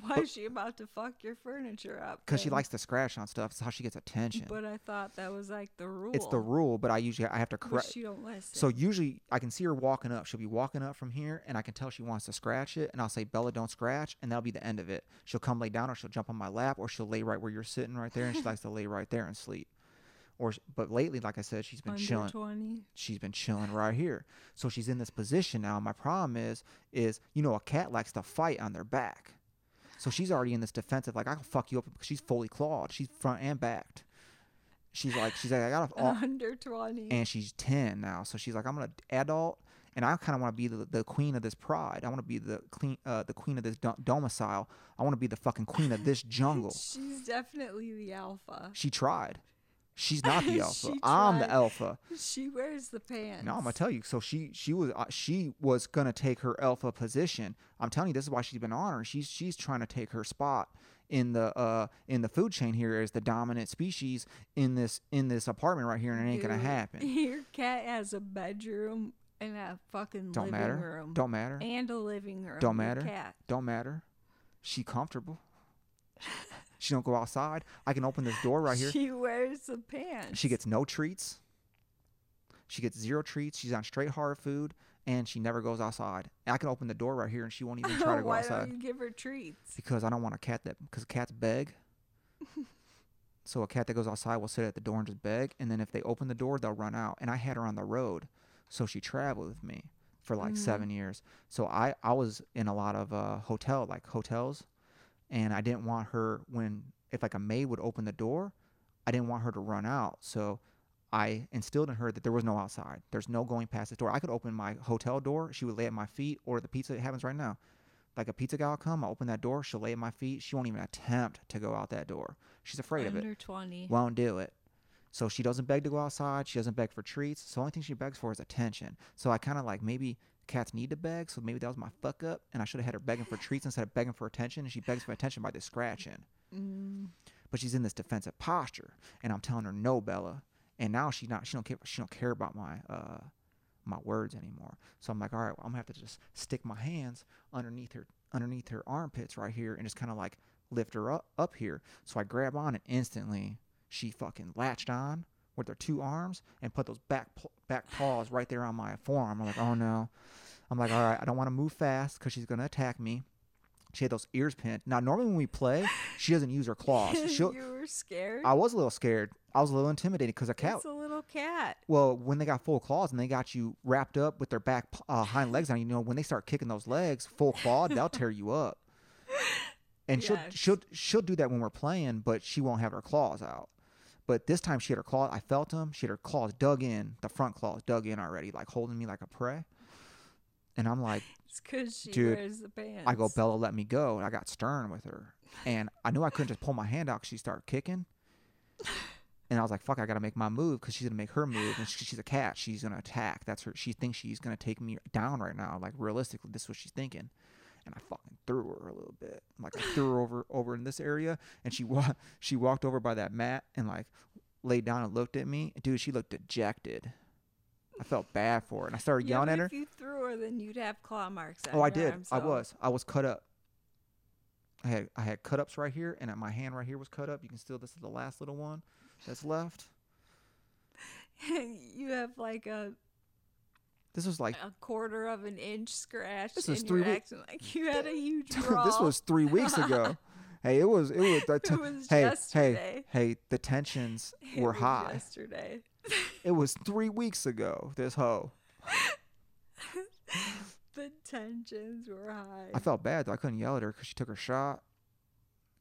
Why But- is she about to fuck your furniture up? because she likes to scratch on stuff. It's how she gets attention. But I thought that was like the rule. it's the rule, but I usually I have to correct. she don't listen. So usually I can see her walking up. She'll be walking up from here, and I can tell she wants to scratch it. And I'll say, Bella, don't scratch, and that'll be the end of it. She'll come lay down, or she'll jump on my lap, or she'll lay right where you're sitting right there, and she likes to lay right there and sleep. Or, but lately, like I said, she's been under chilling. She's been chilling right here. So she's in this position now. My problem is, is you know, a cat likes to fight on their back. So she's already in this defensive, like I can fuck you up because she's fully clawed. She's front and backed. She's like, she's like, I got to under twenty. and she's 10 now so she's like i'm gonna adult and i kind of want to be the, the queen of this pride i want to be the queen uh, the queen of this do- domicile i want to be the fucking queen of this jungle She's definitely the alpha. she tried she's not the alpha i'm the alpha She wears the pants. no i'm gonna tell you so she she was uh, she was gonna take her alpha position i'm telling you this is why she's been on her she's she's trying to take her spot in the uh in the food chain here as the dominant species in this in this apartment right here and it ain't gonna happen Your cat has a bedroom and a fucking don't living matter room. don't matter and a living room. Don't matter. Cat. Don't matter. She comfortable. She don't go outside. I can open this door right here. She wears the pants. She gets no treats. She gets zero treats. She's on straight hard food, and she never goes outside. And I can open the door right here, and she won't even try to go Why outside Why don't you give her treats? because I don't want a cat that because cats beg. so a cat that goes outside will sit at the door and just beg, and then if they open the door, they'll run out. And I had her on the road, so she traveled with me for like seven years. So I I was in a lot of uh, hotel like hotels, and I didn't want her when if like a maid would open the door, I didn't want her to run out. So I instilled in her that there was no outside. There's no going past the door. I could open my hotel door. She would lay at my feet, or the pizza. It happens right now. Like a pizza guy will come, I'll open that door. She'll lay at my feet. She won't even attempt to go out that door. She's afraid of it. Under twenty. Won't do it. So she doesn't beg to go outside. She doesn't beg for treats. So the only thing she begs for is attention. So I kind of like maybe cats need to beg. So maybe that was my fuck up, and I should have had her begging for treats instead of begging for attention. And she begs for attention by just scratching. But she's in this defensive posture, and I'm telling her no, Bella. And now she not she don't care she don't care about my uh my words anymore. So I'm like, all right, well, I'm gonna have to just stick my hands underneath her underneath her armpits right here and just kind of like lift her up up here. So I grab on and instantly she fucking latched on with her two arms and put those back back paws right there on my forearm. I'm like, oh no. I'm like, all right, I don't want to move fast because she's gonna attack me. She had those ears pinned. Now, normally when we play, she doesn't use her claws. She'll, you were scared. I was a little scared. I was a little intimidated because a cat. It's a little cat. Well, when they got full claws and they got you wrapped up with their back uh, hind legs on, you know, when they start kicking those legs full clawed, they'll tear you up. And she'll she'll she'll do that when we're playing, but she won't have her claws out. But this time she had her claws. I felt them. She had her claws dug in, the front claws dug in already, like holding me like a prey. And I'm like, It's because she Dude, wears the pants. I go, Bella, let me go. And I got stern with her. And I knew I couldn't just pull my hand out she started kicking. And I was like, fuck, I got to make my move because she's going to make her move. And she, she's a cat. She's going to attack. That's her. She thinks she's going to take me down right now. Like, realistically, this is what she's thinking. And I fucking threw her a little bit. Like, I threw her over over in this area. And she, wa- she walked over by that mat and, like, laid down and looked at me. Dude, she looked dejected. I felt bad for her. And I started yelling at her. If you threw her, then you'd have claw marks. On Oh, I did. arm, I was. I was cut up. I had I had cut ups right here, and my hand right here was cut up. You can still. This is the last little one that's left. you have like a This was like a quarter of an inch scratch. This was three wee- acting like you had a huge this brawl. was three weeks ago. hey, it was it was, the It was hey yesterday. hey hey the tensions It were high. yesterday. It was three weeks ago. This hoe. The tensions were high. I felt bad though. I couldn't yell at her because she took her shot,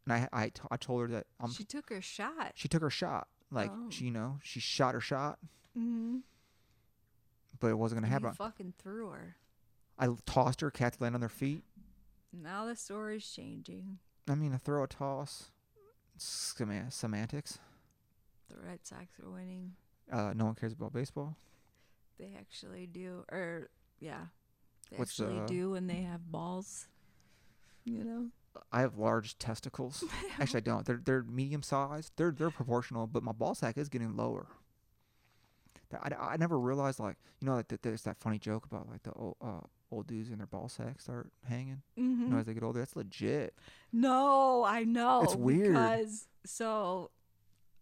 and I I, t- I told her that um she took her shot. she took her shot. Like Oh. she you know she shot her shot, Mm-hmm. But it wasn't gonna You happen. fucking threw her. I tossed her. Cats landed on their feet. Now the story's changing. I mean, a throw a toss. Sema- semantics. The Red Sox are winning. Uh, no one cares about baseball. They actually do. Or, yeah. They What's actually the- do when they have balls. You know? I have large testicles. Actually, I don't. They're they're medium sized. They're they're proportional, but my ball sack is getting lower. That- I, I never realized like you know like that there's that funny joke about like the old uh, old dudes and their ball sacks start hanging. Mm-hmm. You know as they get older. That's legit. No, I know. It's weird. Because so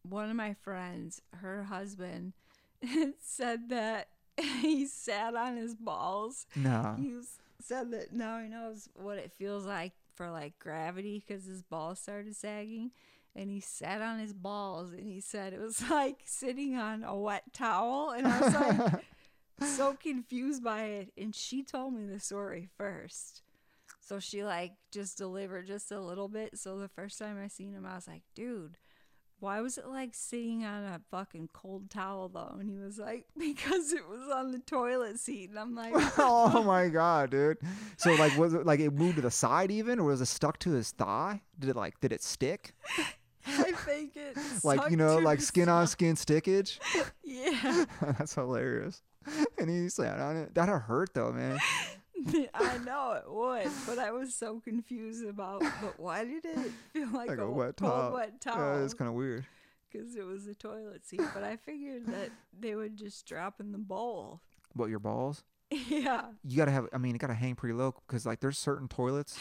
one of my friends, her husband, said that he sat on his balls. Nah. He was, said that now he knows what it feels like for like gravity because his balls started sagging. And he sat on his balls and he said it was like sitting on a wet towel. And I was like, so confused by it. And she told me the story first. So she like just delivered just a little bit. So the first time I seen him, I was like, dude, why was it like sitting on a fucking cold towel though? And he was like, because it was on the toilet seat. And I'm like, oh my god, dude. So like was it like it moved to the side even, or was it stuck to his thigh? Did it like did it stick? I think it Like you know, like skin on skin stickage. Yeah, That's hilarious. And he sat on it. That'd hurt though, man. I know it would, but I was so confused about. But why did it feel like, Like a, a wet cold towel. wet Yeah, it's kind of weird. because it was a toilet seat. But I figured that they would just drop in the bowl. What your balls? yeah. You gotta have. I mean, it gotta hang pretty low because like there's certain toilets.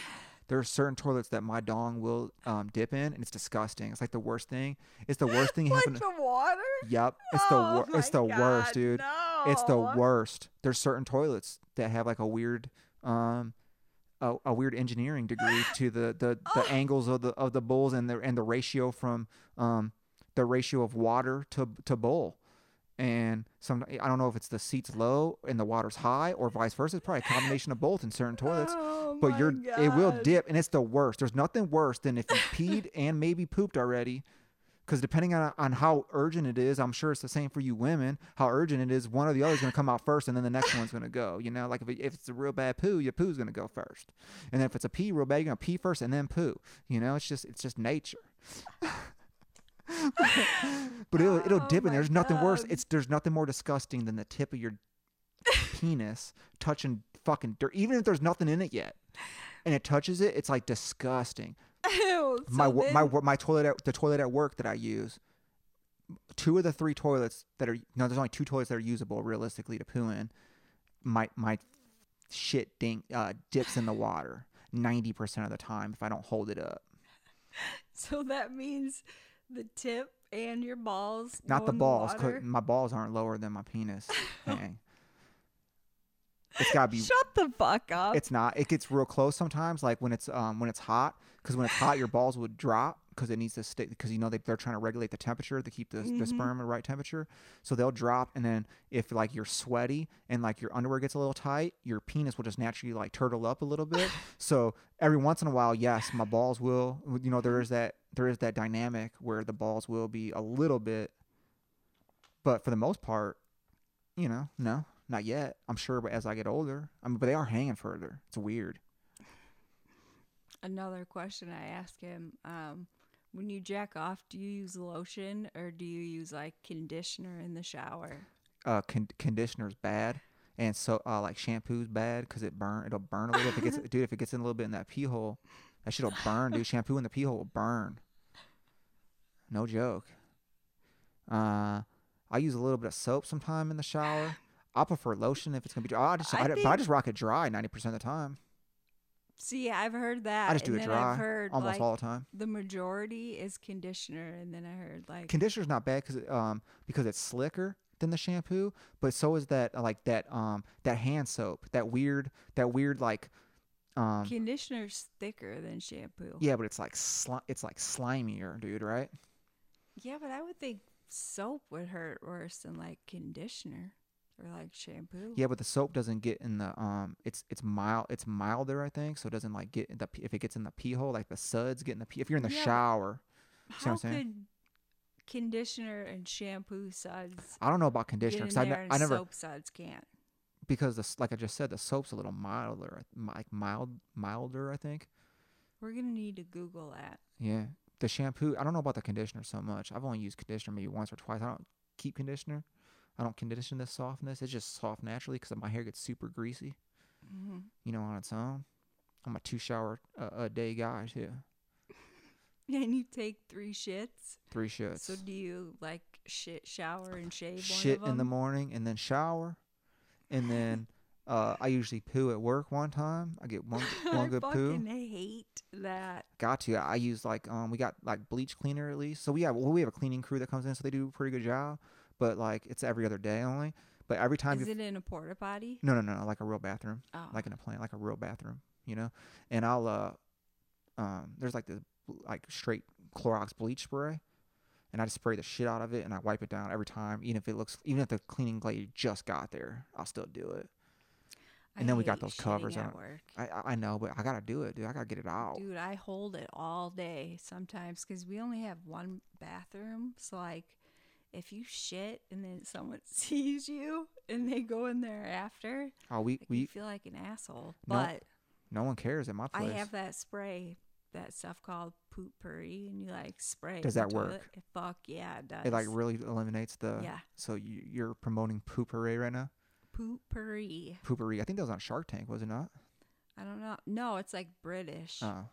There are certain toilets that my dong will um, dip in, and it's disgusting. It's like the worst thing. It's the worst thing Like happen. the water? Yep, it's the Oh wor- it's the worst, God, dude. It's the worst. There's certain toilets that have like a weird um a, a weird engineering degree to the the, the angles of the of the bowls and the and the ratio from um the ratio of water to to bowl. And some I don't know if it's the seats low and the water's high or vice versa. It's probably a combination of both in certain toilets. Oh but you're it will dip and it's the worst. There's nothing worse than if you peed and maybe pooped already. Because depending on, on how urgent it is, I'm sure it's the same for you women. How urgent it is, one or the other is going to come out first, and then the next one's going to go. You know, like if, it, if it's a real bad poo, your poo's going to go first, and then if it's a pee real bad, you're going to pee first and then poo. You know, it's just it's just nature. but it'll it'll Oh dip, my there's nothing worse. It's there's nothing more disgusting than the tip of your penis touching fucking dirt, even if there's nothing in it yet, and it touches it. It's like disgusting Ew, my so my then- wo- my toilet at, the toilet at work that I use. Two of the three toilets that are no, there's only two toilets that are usable realistically to poo in. My my shit dink uh, dips in the water ninety percent of the time if I don't hold it up. So that means the tip and your balls. Not the balls. 'cause water? my balls aren't lower than my penis. hang. It's gotta be. Shut the fuck up. It's not. It gets real close sometimes, like when it's um when it's hot, because when it's hot, your balls would drop because it needs to stay because you know they they're trying to regulate the temperature to keep the the sperm at the right temperature. So they'll drop, and then if like you're sweaty and like your underwear gets a little tight, your penis will just naturally like turtle up a little bit. so every once in a while, yes, my balls will. You know, there is that there is that dynamic where the balls will be a little bit, but for the most part, you know, no, not yet. I'm sure, but as I get older, I mean, but they are hanging further. It's weird. Another question I asked him: um, When you jack off, do you use lotion or do you use like conditioner in the shower? Uh, con- conditioner's bad, and so uh, like shampoo's bad because it burn. It'll burn a little. If it gets, dude, if it gets in a little bit in that pee hole, that shit'll burn, dude. Shampoo in the pee hole will burn. No joke. Uh, I use a little bit of soap sometime in the shower. I prefer lotion if it's gonna be dry. I just, I I, but I just rock it dry ninety percent of the time. See, I've heard that. I just do it dry I've heard almost like, all the time. the majority is conditioner, and then I heard like Conditioner's not bad because um because it's slicker than the shampoo, but so is that uh, like that um that hand soap, that weird that weird like um Conditioner's thicker than shampoo. yeah, but it's like sli- it's like slimier, dude, right? Yeah, but I would think soap would hurt worse than like conditioner or like shampoo. Yeah, but the soap doesn't get in the um. It's it's mild. It's milder, I think. So it doesn't like get in the if it gets in the pee hole, like the suds get in the pee. If you're in the Yeah, shower, How I'm saying? could conditioner and shampoo suds I don't know about conditioner because I, ne- I never soap suds can't? because the like I just said the soap's a little milder, like mild milder. I think. We're gonna need to Google that. Yeah, the shampoo. I don't know about the conditioner so much. I've only used conditioner maybe once or twice. I don't keep conditioner. I don't condition this softness. It's just soft naturally because my hair gets super greasy. Mm-hmm. You know, on its own. I'm a two shower uh, a day guy too. And you take three shits. Three shits. So do you like shit shower and shave shit one of in the morning and then shower, and then uh, I usually poo at work one time. I get one one I good fucking poo. hate that. Got to. I use like um we got like bleach cleaner at least. So we have well, we have a cleaning crew that comes in, so they do a pretty good job. But like it's every other day only. But every time Is it in a porta potty? no no no no, like a real bathroom Oh. like in a plant like a real bathroom you know and I'll uh um there's like the like straight Clorox bleach spray. And I just spray the shit out of it, and I wipe it down every time, even if it looks, even if the cleaning glade just got there, I'll still do it. I and then we got those covers on- I- I know, but I gotta do it, dude. I gotta get it out. Dude, I hold it all day sometimes because we only have one bathroom. So, like, if you shit and then someone sees you and they go in there after, Oh, we like, you we feel like an asshole. No, But no one cares at my place. I have that spray, that stuff called Poo-Pourri, and you like spray. Does that work? It- fuck yeah, it does. it like really eliminates the. Yeah. So you, you're promoting poop poopery right now. Poo-Pourri. Poopery. I think that was on Shark Tank, was it not? I don't know. No, it's like British. Oh.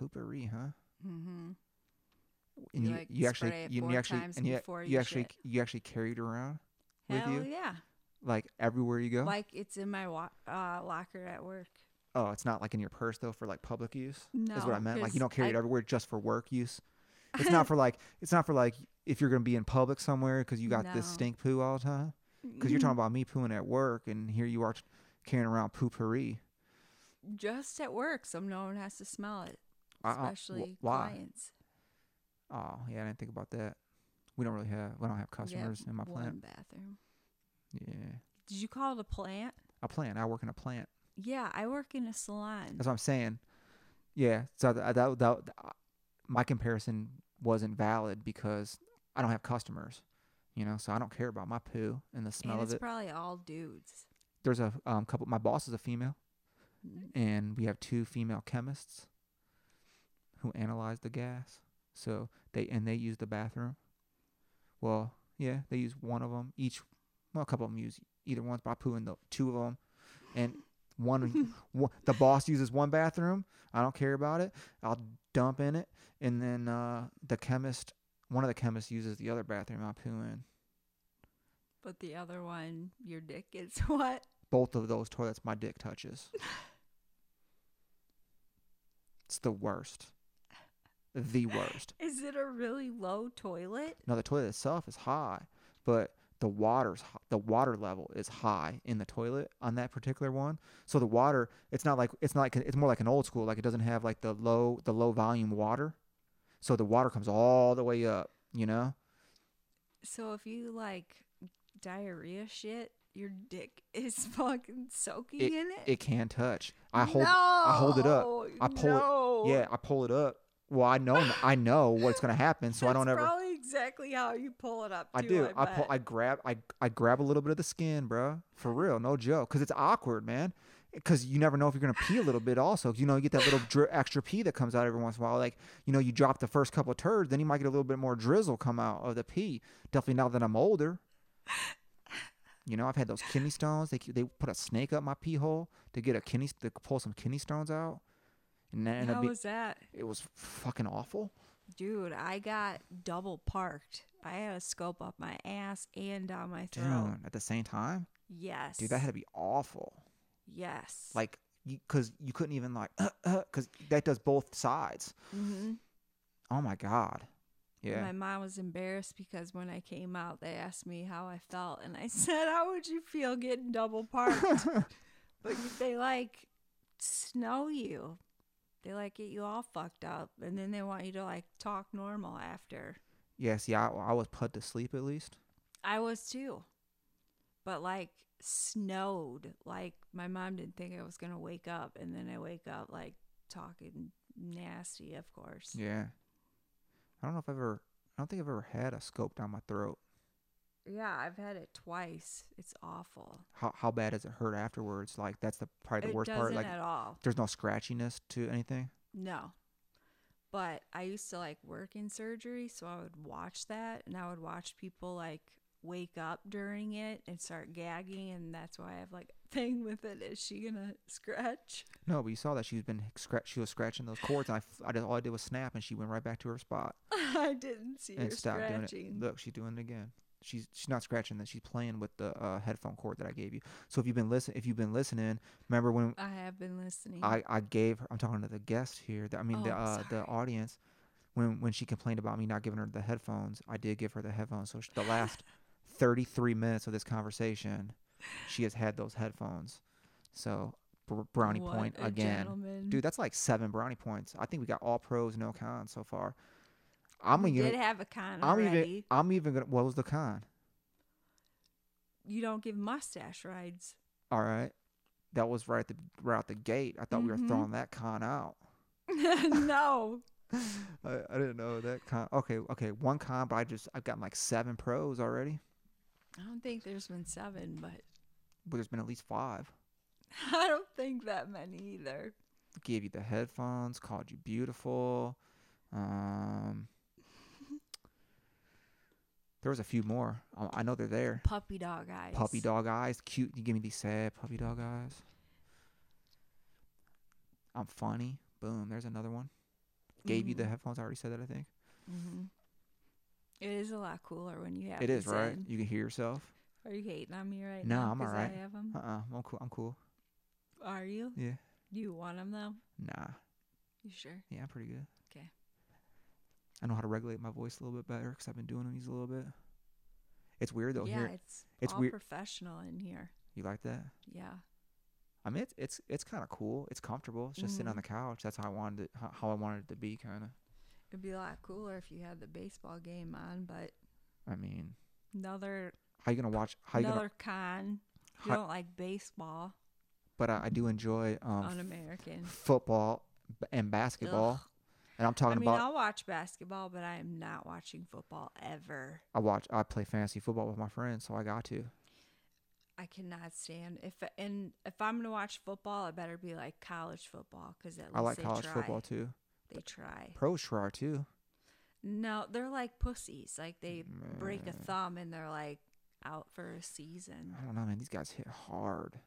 Poopery, huh? mm-hmm. And You, you, like, you actually it you, you actually times and you, before you actually shit. you actually carry it around with you yeah. like everywhere you go. Like it's in my wa- uh, locker at work. oh, it's not like in your purse though for like public use. No, is what I meant. Like you don't carry it everywhere just for work use. It's not for like it's not for like if you're gonna be in public somewhere because you got this stink poo all the time. Because you're talking about me pooing at work, and here you are t- carrying around poopery. just at work, so no one has to smell it, I- I- wh- especially why? clients. Oh yeah, I didn't think about that. We don't really have we don't have customers in my one plant. bathroom. Yeah, Did you call it a plant? a plant. I work in a plant. Yeah, I work in a salon. That's what I'm saying. Yeah. So that that, that, that my comparison wasn't valid because I don't have customers. You know, so I don't care about my poo and the smell and of it's it. probably all dudes. There's a um, couple. My boss is a female, Mm. and we have two female chemists who analyze the gas. So they and they use the bathroom. Well, yeah, they use one of them each. Well, a couple of them use either ones, but I poo in the two of them, and one, one the boss uses one bathroom. I don't care about it. I'll dump in it, and then uh, the chemist, one of the chemists uses the other bathroom. I poo in. But the other one, your dick is what? Both of those toilets, my dick touches. it's the worst. The worst. Is it a really low toilet? No, the toilet itself is high, but the water's the water level is high in the toilet on that particular one. So the water, it's not like it's not like it's more like an old school. Like it doesn't have like the low the low volume water, so the water comes all the way up. You know, So if you like diarrhea shit, your dick is fucking soaking it in it. it can touch. I hold no, I hold it up. I pull no. it. Yeah, I pull it up. Well, I know I know what's gonna happen, so I don't ever. probably exactly how you pull it up. I do. I, pull. I grab. I I grab a little bit of the skin, bro. For real, no joke. Cause it's awkward, man. Cause you never know if you're gonna pee a little bit. Also, you know, you get that little dri- extra pee that comes out every once in a while. Like, you know, you drop the first couple of turds, then you might get a little bit more drizzle come out of the pee. Definitely now that I'm older. You know, I've had those kidney stones. They they put a snake up my pee hole to get a kidney to pull some kidney stones out. And then How it, was that? it was fucking awful. Dude, I got double parked. I had a scope up my ass and down my Dude, at the same time, Yes. dude, that had to be awful. Yes. like because you, couldn't even like because that does both sides hmm oh my god Yeah. My mom was embarrassed because when I came out, they asked me how I felt, and I said, "How would you feel getting double parked?" but they like snow you. They like get you all fucked up, and then they want you to like talk normal after. Yes, yeah. See, I, I was put to sleep at least. I was too, but like snowed. Like my mom didn't think I was gonna wake up, and then I wake up like talking nasty, of course. Yeah. I don't know if I've ever. I don't think I've ever had a scope down my throat. Yeah, I've had it twice. It's awful. How how bad does it hurt afterwards? Like that's the probably the it worst doesn't part. Like at all. there's no scratchiness to anything. No. But I used to like work in surgery, so I would watch that and I would watch people like wake up during it and start gagging and that's why I have like a thing with it. Is she gonna scratch? No, but you saw that she's been scratch. She was scratching those cords, and I, I did, all I did was snap, and she went right back to her spot I didn't see her and stopped doing it. Look, she's doing it again. She's she's not scratching that. She's playing with the uh, headphone cord that I gave you. So if you've been listen, if you've been listening, remember when I have been listening. I, I gave her. I'm talking to the guest here. the- I mean the Oh, uh, the audience. When when she complained about me not giving her the headphones, I did give her the headphones. So sh- the last 33 minutes of this conversation, she has had those headphones. So brownie What point again, gentleman. dude. That's like seven brownie points. I think we got all pros, no cons so far. I'm you even. did have a con I'm already. even. I'm even gonna. What was the con? You don't give mustache rides. All right, that was right at the right out the gate. I thought we were Mhm. throwing that con out. no. I, I didn't know that con. Okay, okay, one con, but I just I've gotten like seven pros already. I don't think there's been seven, but But there's been at least five. I don't think that many either. Gave you the headphones, called you beautiful. Um, there was a few more. I, I know they're there. Puppy dog eyes. Puppy dog eyes, cute. You give me these sad puppy dog eyes. I'm funny. Boom. There's another one. Gave you the Mhm. headphones. I already said that. I think hmm It is a lot cooler when you have. it is these right. You can hear yourself. Are you hating on me right No, now? I'm alright. I have them. Uh uh-uh, I'm cool. I'm cool. Are you? Yeah. Do you want them though? Nah. You sure? Yeah, I'm pretty good. I know how to regulate my voice a little bit better because I've been doing these a little bit. It's weird though. yeah, Here, it's it's all weird- professional in here. you like that? Yeah. I mean, it's it's it's kind of cool. It's comfortable. It's just sitting on Mhm. the couch. That's how I wanted it. How, how I wanted it to be, kind of. It'd be a lot cooler if you had the baseball game on, but I mean, another how you gonna watch? How you gonna? another con. You How- don't like baseball. But I, I do enjoy um, Un-American. football and basketball. Ugh. And I'm I talking mean, about. I'll watch basketball, but I am not watching football ever. I watch. I play fantasy football with my friends, so I got to. I cannot stand if and if I'm gonna watch football, it better be like college football because at least I like college try. football too. They try. Pros try too. No, they're like pussies. Like they break a thumb and they're like out for a season. I don't know, man. These guys hit hard.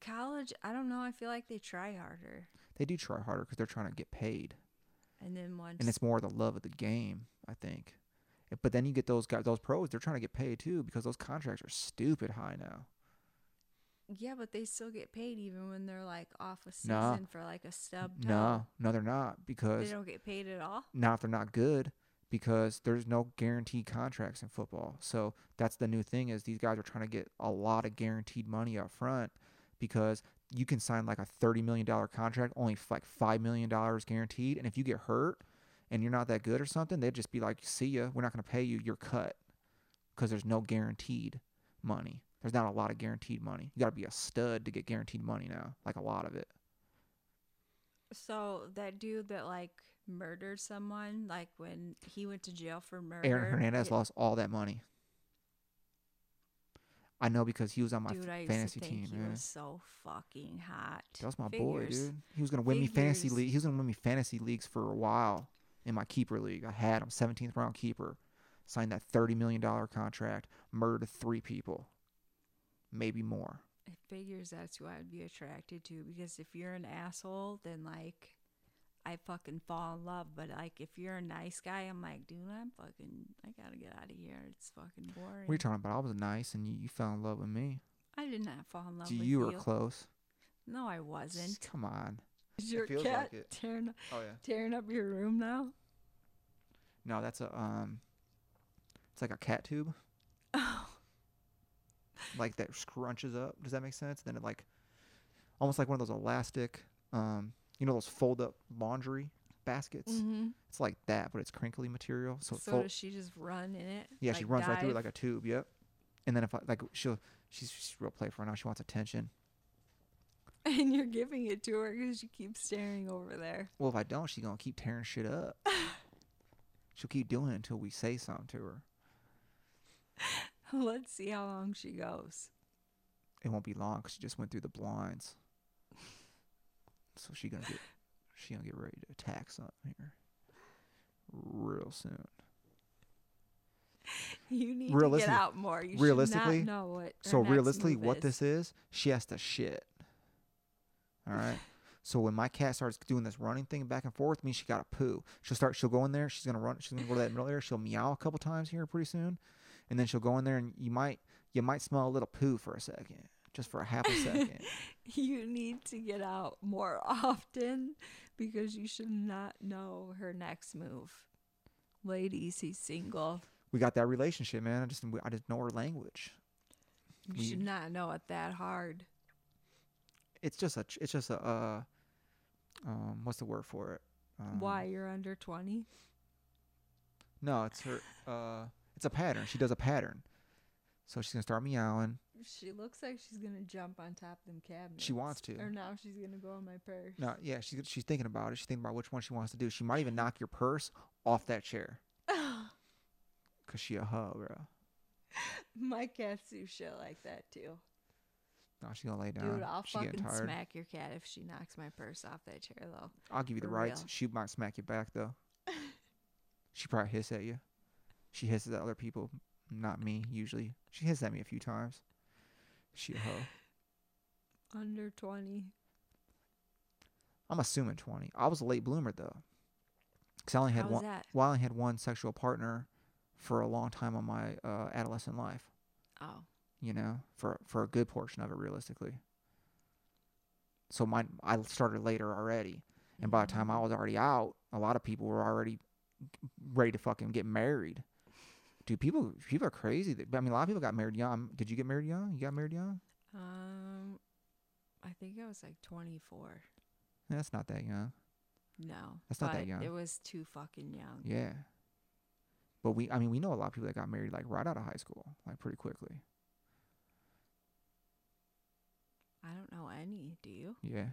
College, I don't know. I feel like they try harder. They do try harder because they're trying to get paid. And then once and it's more the love of the game, I think. But then you get those guys, those pros, they're trying to get paid too because those contracts are stupid high now. yeah, but they still get paid even when they're like off a season Nah. for like a stub. No, no, they're not because they don't get paid at all. now if they're not good because there's no guaranteed contracts in football. So that's the new thing is these guys are trying to get a lot of guaranteed money up front because you can sign like a thirty million dollar contract, only like five million dollars guaranteed, and if you get hurt and you're not that good or something, they'd just be like, "See ya, we're not going to pay you. You're cut," because there's no guaranteed money. There's not a lot of guaranteed money. You got to be a stud to get guaranteed money now, like a lot of it. So that dude that like murdered someone, like when he went to jail for murder. Aaron Hernandez it- lost all that money. I know because he was on my Dude, f- fantasy team. he man. was so fucking hot. That was my boy, dude. He was gonna win me fantasy Figures. league. He was gonna win me fantasy leagues for a while in my keeper league. I had him, 17th round keeper. Signed that 30 million dollar contract. Murdered three people, maybe more. It figures that's who I'd be attracted to because if you're an asshole, then like I fucking fall in love. But like if you're a nice guy, I'm like, dude, I'm fucking, I gotta get out of here. It's fucking boring. What are you talking about? I was nice, and you, you fell in love with me. I did not fall in love Gee, with you you. were close. No, I wasn't. Come on. Is your cat like it. tearing Oh yeah. tearing up your room now? No, that's a um. It's like a cat tube. Oh. Like that scrunches up. Does that make sense? Then it like, almost like one of those elastic, um, you know those fold up laundry baskets. Mm-hmm. It's like that, but it's crinkly material. So, So, does she just run in it? yeah, she Like runs right through it like a tube. Yep. And then if I like, she'll she's, she's real playful right now. She wants attention. and you're giving it to her because you keep staring over there. Well, if I don't, she's gonna keep tearing shit up. She'll keep doing it until we say something to her. Let's see how long she goes. It won't be long 'cause she just went through the blinds. So she gonna get she gonna get ready to attack something here real soon. You need to get out more. You realistically- should not know what. So realistically, what is. this is, she has to shit. All right. So when my cat starts doing this running thing back and forth, means she got to poo. She'll start. She'll go in there. She's gonna run. She's gonna go to that middle area. She'll meow a couple times here pretty soon, and then she'll go in there and you might you might smell a little poo for a second, just for a half a second. You need to get out more often because you should not know her next move. Ladies, he's single. we got that relationship, man. I just I just know her language. You We- should not know it that hard. It's just a. It's just a. Uh, um, what's the word for it? Um, Why you're under 20? No, it's her. Uh, it's a pattern. She does a pattern. So she's gonna start meowing. She looks like she's to jump on top of them cabinets. She wants to. Or now she's to go on my purse. No, yeah, she's she's thinking about it. She's thinking about which one she wants to do. She might even knock your purse off that chair. Cause she a hoe, bro. My cats do shit like that too. No, she's gonna lay down. Dude, I'll she fucking smack your cat if she knocks my purse off that chair, though. I'll give you the rights. real. She might smack you back though. she probably hiss at you. She hisses at other people, not me usually. She hisses at me a few times. She a hoe. Under 20. I'm assuming 20. I was a late bloomer though. Cause I only had one. that? Well, I only had one sexual partner for a long time on my uh, adolescent life. Oh. you know, for for a good portion of it realistically. So mine I started later already. And by the time I Mm-hmm. was already out, a lot of people were already ready to fucking get married. Dude, people people are crazy. I mean, a lot of people got married young. Did you get married young? You got married young? Um, I think I was like 24. Yeah, that's not that young. No. That's not that young. It was too fucking young. Yeah. But we, I mean, we know a lot of people that got married like right out of high school, like pretty quickly. I don't know any. Do you? Yeah.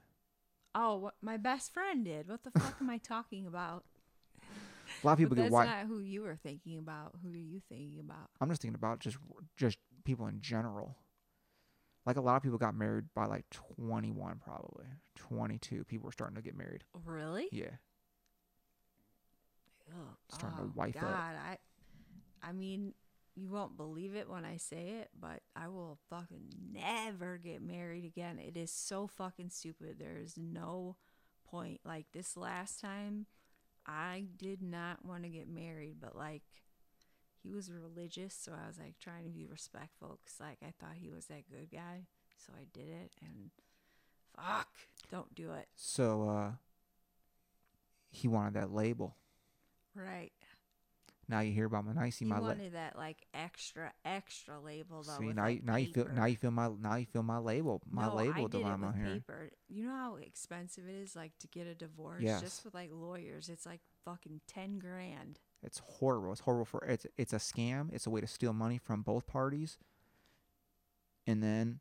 Oh, what my best friend did. What the fuck am I talking about? A lot of people but get that's white. not who you were thinking about. Who are you thinking about? I'm just thinking about just just people in general. Like a lot of people got married by like 21 probably. 22 people were starting to get married. Really? Yeah. Ugh, Starting to oh, wife up. God, I, I mean, you won't believe it when I say it, but I will fucking never get married again. It is so fucking stupid. There is no point. Like this last time, I did not want to get married, but like he was religious, so I was like trying to be respectful because like I thought he was that good guy, so I did it. And fuck, don't do it. So uh he wanted that label. Right. Now you hear about my nice He my la- wanted that like extra extra label though. See now like, you, now you feel now you feel my now you feel my label my no, I label did it dilemma with here. Paper. You know how expensive it is, like to get a divorce. Yes. Just with like lawyers, it's like fucking ten grand. It's horrible. It's horrible for it's it's a scam. It's a way to steal money from both parties. And then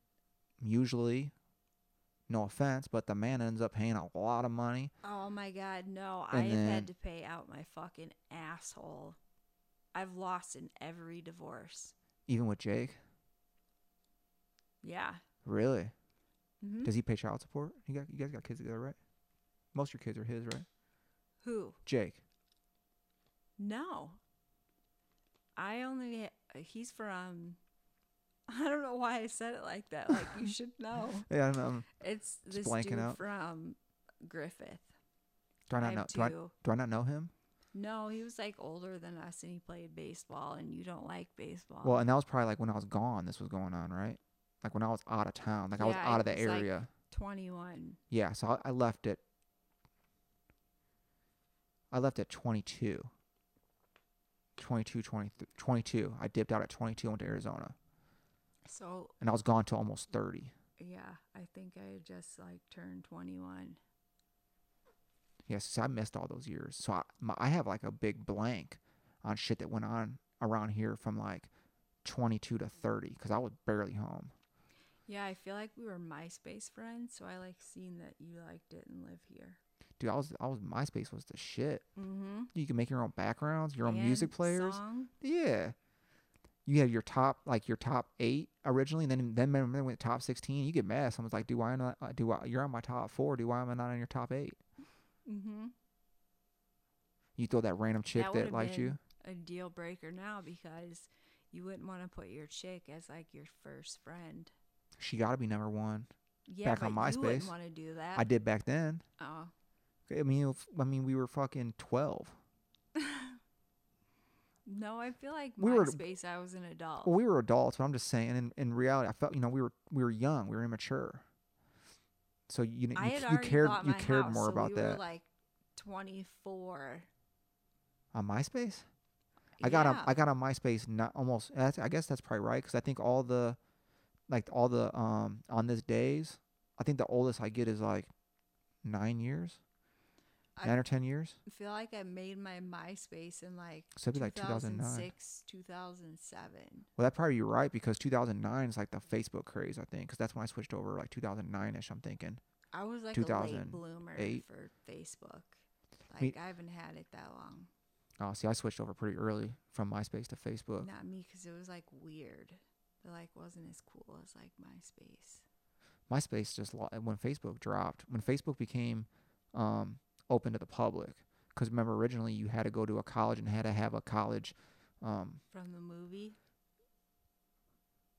usually no offense, but the man ends up paying a lot of money. Oh my god, no! I have had to pay out my fucking asshole. I've lost in every divorce. Even with Jake. Yeah. Really? hmm Does he pay child support? You got you guys got kids together, right? Most of your kids are his, right? Who? Jake. No. I only. He's from. I don't know why I said it like that. Like you should know. Yeah, um, It's this blanking dude out. from Griffith. do I I not know do I, do I not know him? No, he was like older than us and he played baseball and you don't like baseball. Well, and that was probably like when I was gone this was going on, right? Like when I was out of town. Like I was Yeah, out of the like, area. 21. Yeah, so I, I left at I left at 22. 22, 20, 22. I dipped out at 22, went to Arizona, So and I was gone till almost 30. yeah, I think I just like turned 21. Yes, see, I missed all those years. So I, my, I have like a big blank on shit that went on around here from like 22 to 30 because I was barely home. Yeah, I feel like we were MySpace friends, so I like seeing that you like didn't live here. Dude, I was, I was, MySpace was the shit. Mm-hmm. You can make your own backgrounds, your own music players. Song. Yeah. You had your top, like your top eight originally, and then then when it went top 16, you get mad. Someone's like, do why not, uh, do I, you're on my top four. Do why am I not on your top eight? Mm-hmm. You throw that random chick That that, liked you. a deal breaker now because you wouldn't want to put your chick as like your first friend. She got to be number one. Yeah, Back on you MySpace. wouldn't want to do that. I did back then. Oh, I mean, I mean, we were fucking 12. no, I feel like We were- MySpace. I was an adult. Well, we were adults, but I'm just saying. In, in reality, I felt you know we were we were young, we were immature. So you you, you cared you cared house, more so about we that like 24. on MySpace. I got on I got on MySpace not almost. I guess that's probably right because I think all the like all the um on this days, I think the oldest I get is like nine years, I nine or ten years. feel like I made my MySpace in like So it'd be like 2009. 2006, 2007. Well, that probably you're right because 2009 is like the Facebook craze, I think, because that's when I switched over like 2009 ish. I'm thinking. I was like a late 2008. bloomer for Facebook. Like Me- I haven't had it that long. Oh, see, I switched over pretty early from MySpace to Facebook. Not me, because it was like weird. It like wasn't as cool as like MySpace. MySpace just lo- when Facebook dropped, when Facebook became um, open to the public. Because remember, originally you had to go to a college and had to have a college. Um, From the movie,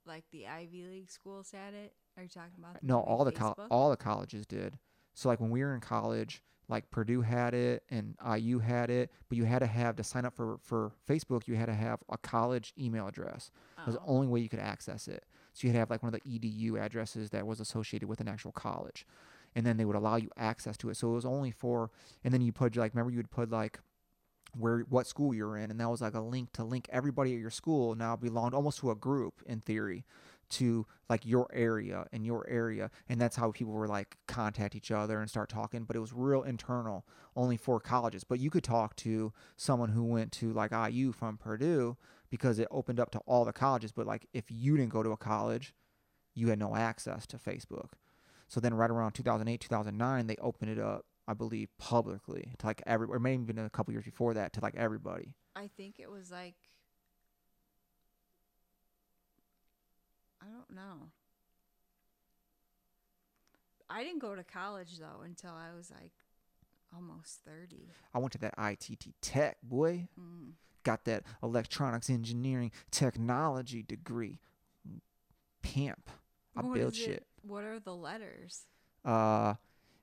like the Ivy League schools had it. Are you talking about? The no, all the col- all the colleges did. So like when we were in college, like Purdue had it and IU had it, but you had to have to sign up for for Facebook. You had to have a college email address. It was the Oh. only way you could access it. So you had to have like one of the EDU addresses that was associated with an actual college. And then they would allow you access to it. So it was only for and then you put like remember you would put like where what school you're in and that was like a link to link everybody at your school now belonged almost to a group in theory to like your area and your area. And that's how people were like contact each other and start talking but it was real internal only for colleges. But you could talk to someone who went to like IU from Purdue because it opened up to all the colleges but like if you didn't go to a college you had no access to Facebook so then right around 2008 2009 they opened it up I believe publicly to like every or maybe even a couple years before that to like everybody I think it was like I don't know. I didn't go to college though until I was like almost 30. I went to that ITT Tech boy Mm. got that electronics engineering technology degree. Pimp. I What build it- shit. What are the letters? Uh,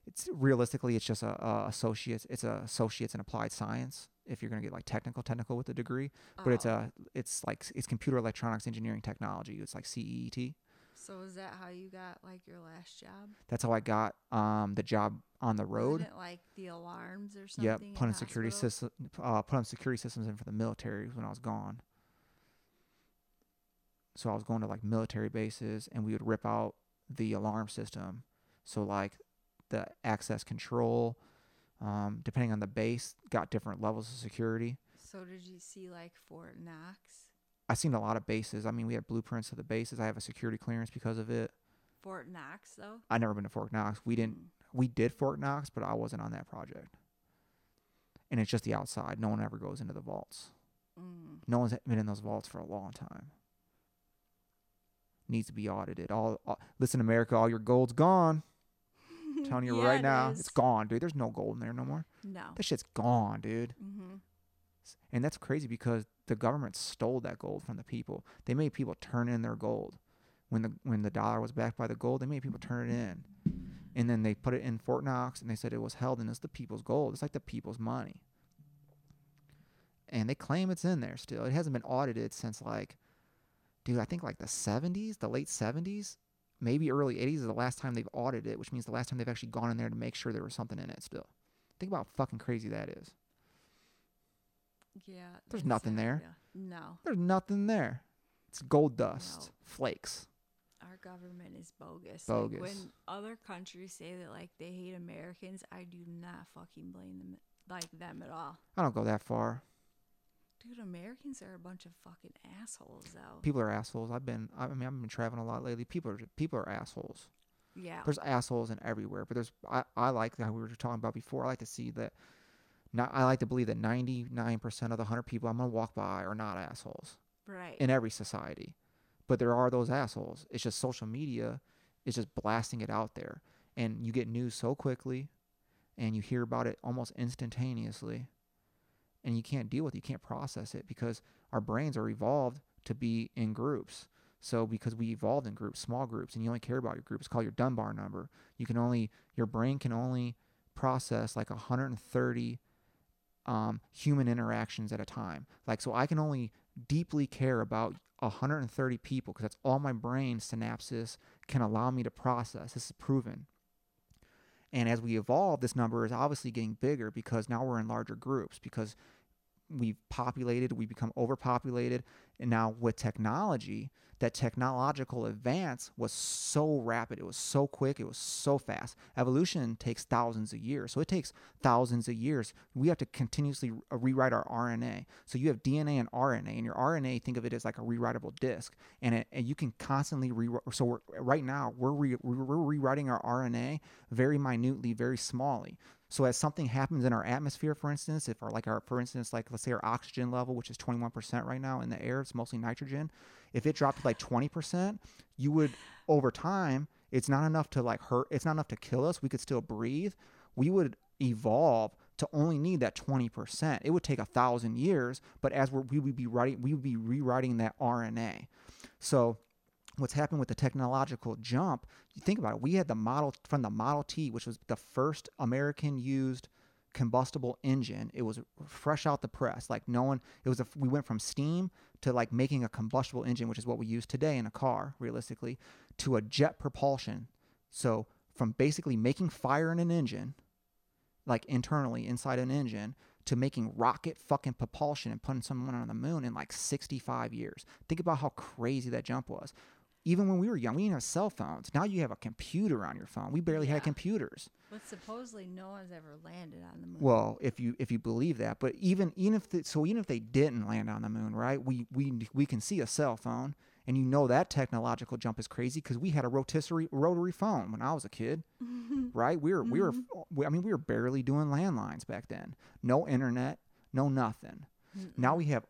it's realistically, it's just a, a associates. It's a associates in applied science. If you're gonna get like technical, technical with the degree, but it's Oh. a it's like it's computer electronics engineering technology. It's like CET. So is that how you got like your last job? That's how I got um the job on the road. Like the alarms or something? Yep, in putting security system, uh, putting security systems in for the military when I was gone. So I was going to like military bases, and we would rip out the alarm system. So like the access control, um, depending on the base, got different levels of security. So did you see like Fort Knox? I've seen a lot of bases. I mean, we had blueprints of the bases. I have a security clearance because of it. Fort Knox though? I never been to Fort Knox. We didn't. Mm. We did Fort Knox, but I wasn't on that project. And it's just the outside. No one ever goes into the vaults. Mm. No one's been in those vaults for a long time. Needs to be audited. All, all listen, America, all your gold's gone. I'm telling you Yeah, right it now, is. it's gone, dude. There's no gold in there no more. No. That shit's gone, dude. Mm-hmm. And that's crazy because the government stole that gold from the people. They made people turn in their gold. When the when the dollar was backed by the gold, they made people turn it in. And then they put it in Fort Knox and they said it was held and it's the people's gold. It's like the people's money. And they claim it's in there still. It hasn't been audited since like dude, I think like the 70s, the late 70s, maybe early 80s is the last time they've audited it, which means the last time they've actually gone in there to make sure there was something in it still. Think about how fucking crazy that is. Yeah. There's nothing there. feel. No, There's nothing there. It's gold dust, No. flakes. our government is bogus. Like, Bogus. when other countries say that like they hate Americans, I do not fucking blame them like them at all. I don't go that far. Dude, Americans are a bunch of fucking assholes though. People are assholes. I've been. I mean, I've been traveling a lot lately. People are people are assholes. yeah. There's assholes in everywhere, but there's. I, I like how we were talking about before. I like to see that. Not. I like to believe that 99% of the hundred people I'm gonna walk by are not assholes right. in every society, but there are those assholes. It's just social media is just blasting it out there, and you get news so quickly, and you hear about it almost instantaneously, and you can't deal with it. You can't process it because our brains are evolved to be in groups. So because we evolved in groups, small groups, and you only care about your group, it's called your Dunbar number. You can only your brain can only process like 130 um, human interactions at a time. Like so, I can only deeply care about 130 people because that's all my brain synapses can allow me to process. This is proven. And as we evolve, this number is obviously getting bigger because now we're in larger groups because we've populated, we become overpopulated. And now with technology, that technological advance was so rapid, it was so quick, it was so fast. Evolution takes thousands of years. So it takes thousands of years. We have to continuously uh, rewrite our RNA. So you have DNA and RNA, and your RNA, think of it as like a rewritable disk. And, it, and you can constantly rewrite. So we're, right now, we're, re, we're rewriting our RNA very minutely, very smallly. So as something happens in our atmosphere, for instance, if our like our for instance, like let's say our oxygen level, which is 21% right now in the air, it's mostly nitrogen. If it dropped to like 20%, you would over time, it's not enough to like hurt, it's not enough to kill us. We could still breathe. We would evolve to only need that 20%. It would take a thousand years, but as we're, we would be writing, we would be rewriting that RNA. So what's happened with the technological jump you think about it we had the model from the model t which was the first american used combustible engine it was fresh out the press like no one it was a we went from steam to like making a combustible engine which is what we use today in a car realistically to a jet propulsion. So from basically making fire in an engine like internally inside an engine to making rocket fucking propulsion and putting someone on the moon in like 65 years. Think about how crazy that jump was even when we were young, we didn't have cell phones. Now you have a computer on your phone. We barely Yeah. had computers. But supposedly no one's ever landed on the moon. Well, if you if you believe that, but even even if the, so, even if they didn't land on the moon, right? We we we can see a cell phone, and you know that technological jump is crazy because we had a rotisserie rotary phone when I was a kid, right? We were we were mm-hmm. we, I mean we were barely doing landlines back then. No internet, no nothing. Now we have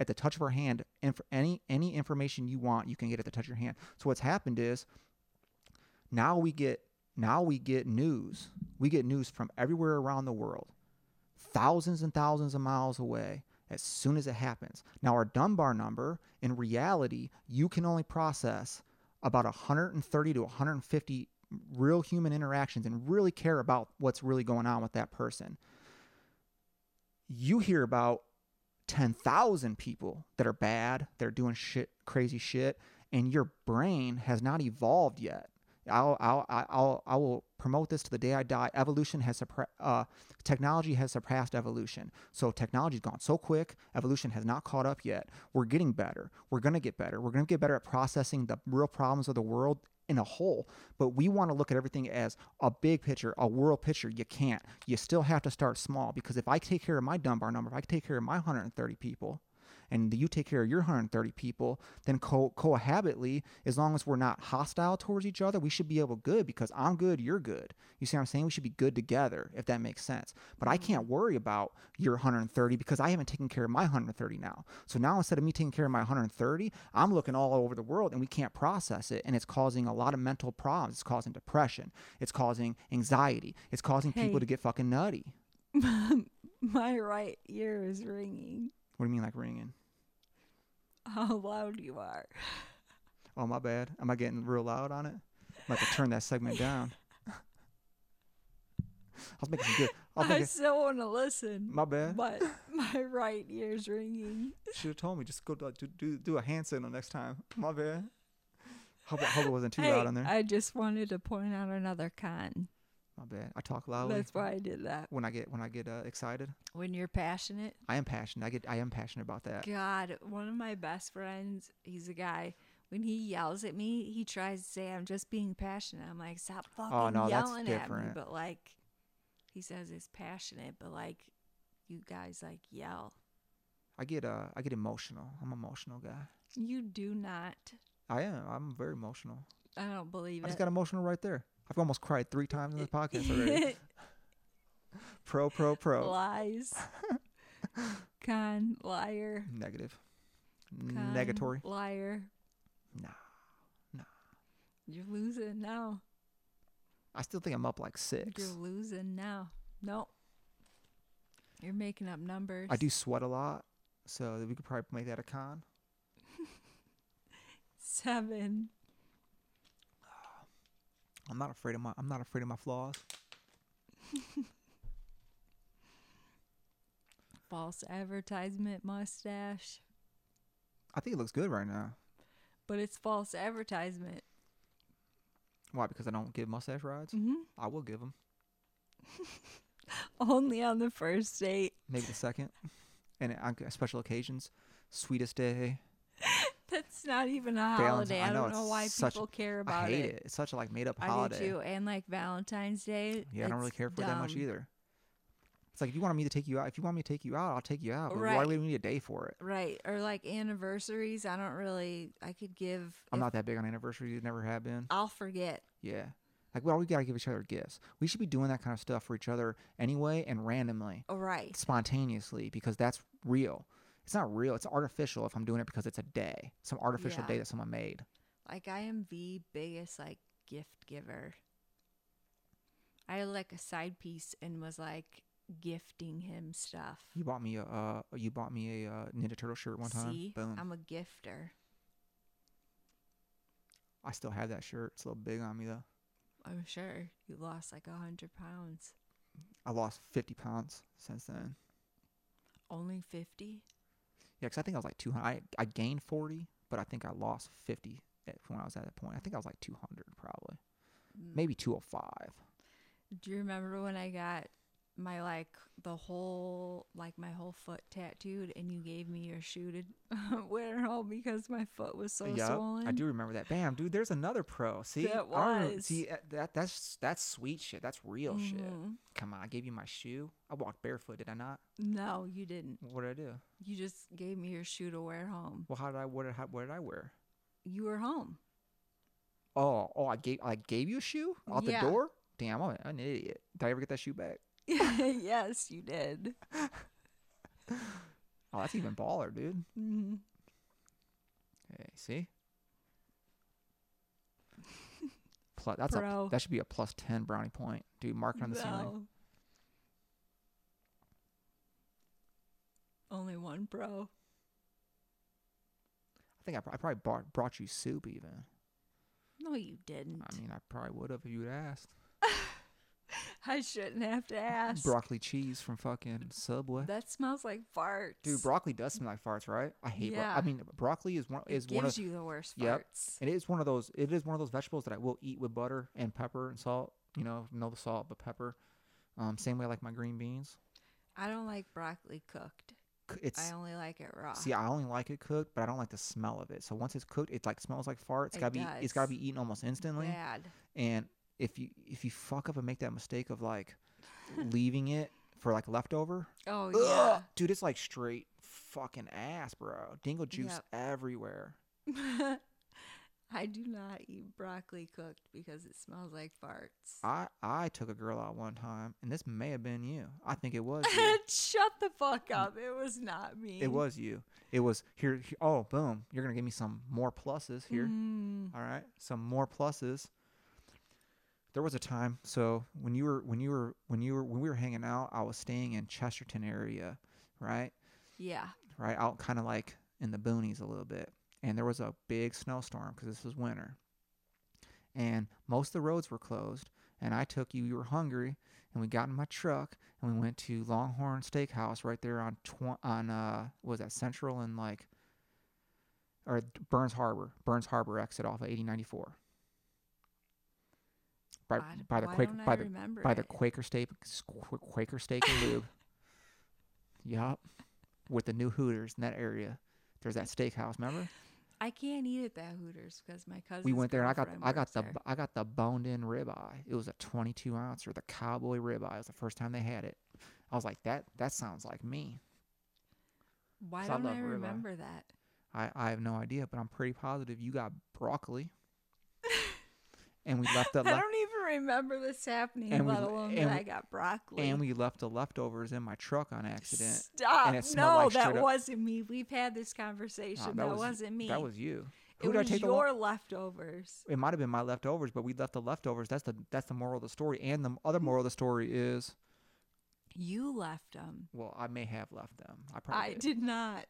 at the touch of our hand inf- any any information you want you can get at the touch of your hand. So what's happened is now we get now we get news. We get news from everywhere around the world thousands and thousands of miles away as soon as it happens. Now our dunbar number in reality you can only process about 130 to 150 real human interactions and really care about what's really going on with that person. You hear about 10,000 people that are bad, they're doing shit, crazy shit, and your brain has not evolved yet. I'll, I'll, I'll, I will promote this to the day I die. Evolution has uh, technology has surpassed evolution. So technology's gone so quick. Evolution has not caught up yet. We're getting better. We're gonna get better. We're gonna get better at processing the real problems of the world in a whole. But we want to look at everything as a big picture, a world picture. You can't. You still have to start small because if I take care of my Dunbar number, if I take care of my 130 people, and you take care of your 130 people, then co- cohabitly, as long as we're not hostile towards each other, we should be able good because I'm good, you're good. You see what I'm saying? We should be good together, if that makes sense. But I can't worry about your 130 because I haven't taken care of my 130 now. So now instead of me taking care of my 130, I'm looking all over the world and we can't process it. And it's causing a lot of mental problems. It's causing depression. It's causing anxiety. It's causing people to get fucking nutty. My right ear is ringing. What do you mean, like ringing? How loud you are. Oh, my bad. Am I getting real loud on it? I'm about to turn that segment down. I was making some good. I I still want to listen. my bad. But my right ear's ringing. Should have told me. Just go do, do do a hand signal next time. My bad. Hope, hope it wasn't too hey, loud on there. I just wanted to point out another con. My bad. I talk loudly. That's why I did that. when I get when I get uh, excited. When you're passionate, I am passionate. I get I am passionate about that. God, one of my best friends, he's a guy. When he yells at me, he tries to say I'm just being passionate. I'm like, stop fucking Oh, no, that's yelling at me. But like, he says it's passionate, but like, you guys like yell. I get uh I get emotional. I'm an emotional guy. You do not. I am. I'm very emotional. I don't believe it. I just got emotional right there. I've almost cried three times in this podcast already. pro, pro, pro. Lies. Con liar. Negative. Con, Negatory. Liar. Nah. Nah. You're losing now. I still think I'm up like six. You're losing now. Nope. You're making up numbers. I do sweat a lot, so we could probably make that a con. Seven. I'm not afraid of my I'm not afraid of my flaws. False advertisement mustache. I think it looks good right now. But it's false advertisement. Why? Because I don't give mustache rides. hmm I will give them. Only on the first date. Maybe the second, and on special occasions, sweetest day. That's not even a holiday. I I, know, don't know it's why such- people care about I hate it. it. It's such a like made up I holiday. do too. And like Valentine's Day. Yeah, I don't really it's care for it that much dumb. either. It's like if you want me to take you out, if you want me to take you out, I'll take you out. But why Right. do we need a day for it? Right. Or like anniversaries. I don't really I could give I'm if- not that big on anniversaries. Never have been. I'll forget. Yeah. Like, well, we gotta give each other gifts. We should be doing that kind of stuff for each other anyway, and randomly, Oh, right. spontaneously, because that's real. It's not real. It's artificial if I'm doing it because it's a day, some artificial Yeah. day that someone made. Like I am the biggest like gift giver. I had like a side piece and was like gifting him stuff. You bought me a, uh, you bought me a uh, Ninja Turtle shirt one time. See, Boom. I'm a gifter. I still have that shirt. It's a little big on me though. I'm sure you lost like a hundred pounds. I lost 50 pounds since then. Only fifty. Yeah, 'cause I think I was like 200. I, I gained 40, but I think I lost 50 at, when I was at that point. I think I was like 200 probably, Mm. maybe 205. Do you remember when I got my like the whole like my whole foot tattooed and you gave me your shoe to wear home because my foot was so Yep, swollen? I do remember that. Bam, dude. There's another pro. See, That was. see uh, that that's that's sweet shit. That's real shit. Mhm. Come on, I gave you my shoe. I walked barefoot, did I not? No, you didn't. What did I do? You just gave me your shoe to wear home. Well, how did I? What did, how, what did I wear? You were home. Oh, oh, I gave I gave you a shoe out Yeah. the door. Damn, I'm an idiot. Did I ever get that shoe back? yes, you did. Oh, that's even baller, dude. hmm Hey, see? Plus, that's a, that should be a plus ten brownie point, dude. Mark it on the ceiling. Only one pro. I think I, pr- I probably brought, brought you soup even. No, you didn't. I mean, I probably would have if you'd asked. I shouldn't have to ask. Broccoli cheese from fucking Subway. That smells like farts. Dude, broccoli does smell like farts, right? I hate. Bro- I mean, broccoli is one it is one gives of you the worst Yep. farts. it is one of those. It is one of those vegetables that I will eat with butter and pepper and salt. You know, no the salt but pepper. Um, same way I like my green beans. I don't like broccoli cooked. It's I only like it raw. see, I only like it cooked, but I don't like the smell of it. So once it's cooked, it like smells like fart. It's It gotta be. It's gotta be eaten almost instantly. Bad. And if you if you fuck up and make that mistake of like leaving it for like leftover, Oh Ugh, yeah. dude, it's like straight fucking ass, bro. Dingle juice Yep. everywhere. I do not eat broccoli cooked because it smells like farts. I I took a girl out one time, and this may have been you. I think it was you. Shut the fuck up. It was not me. it was you. It was here, here. Oh, boom! You're gonna give me some more pluses here. Mm. All right, some more pluses. There was a time. So when you were when you were when you were when we were hanging out, I was staying in Chesterton area, right? Yeah. right out kind of like in the boonies a little bit and there was a big snowstorm because this was winter and most of the roads were closed and i took you you were hungry and we got in my truck and we went to longhorn steakhouse right there on tw- on uh what was that central and like or burns harbor burns harbor exit off of 8094 by Why- by the Quaker by the by the? Quaker steak Quaker steak and lube. yup, with the new Hooters in that area. There's that steakhouse. Remember? I can't eat at that Hooters because my cousin. we went there and I got I got the I got the boned in ribeye. It was a 22 ounce or the cowboy ribeye. It was the first time they had it. I was like that that sounds like me. Why I don't I, ribeye. remember that? I I have no idea, but I'm pretty positive you got broccoli. and we left the I don't remember this happening, and we- alone that I we- got broccoli. and we left the leftovers in my truck on accident. Stop! and it no, like that up- wasn't me. We've had this conversation. Uh, that, was, was, not me. That was you. it Who did I was take the lo- your leftovers. It might have been my leftovers, but we left the leftovers. That's the that's the moral of the story. And the other moral of the story is, You left them. well, I may have left them. I probably I did. did not.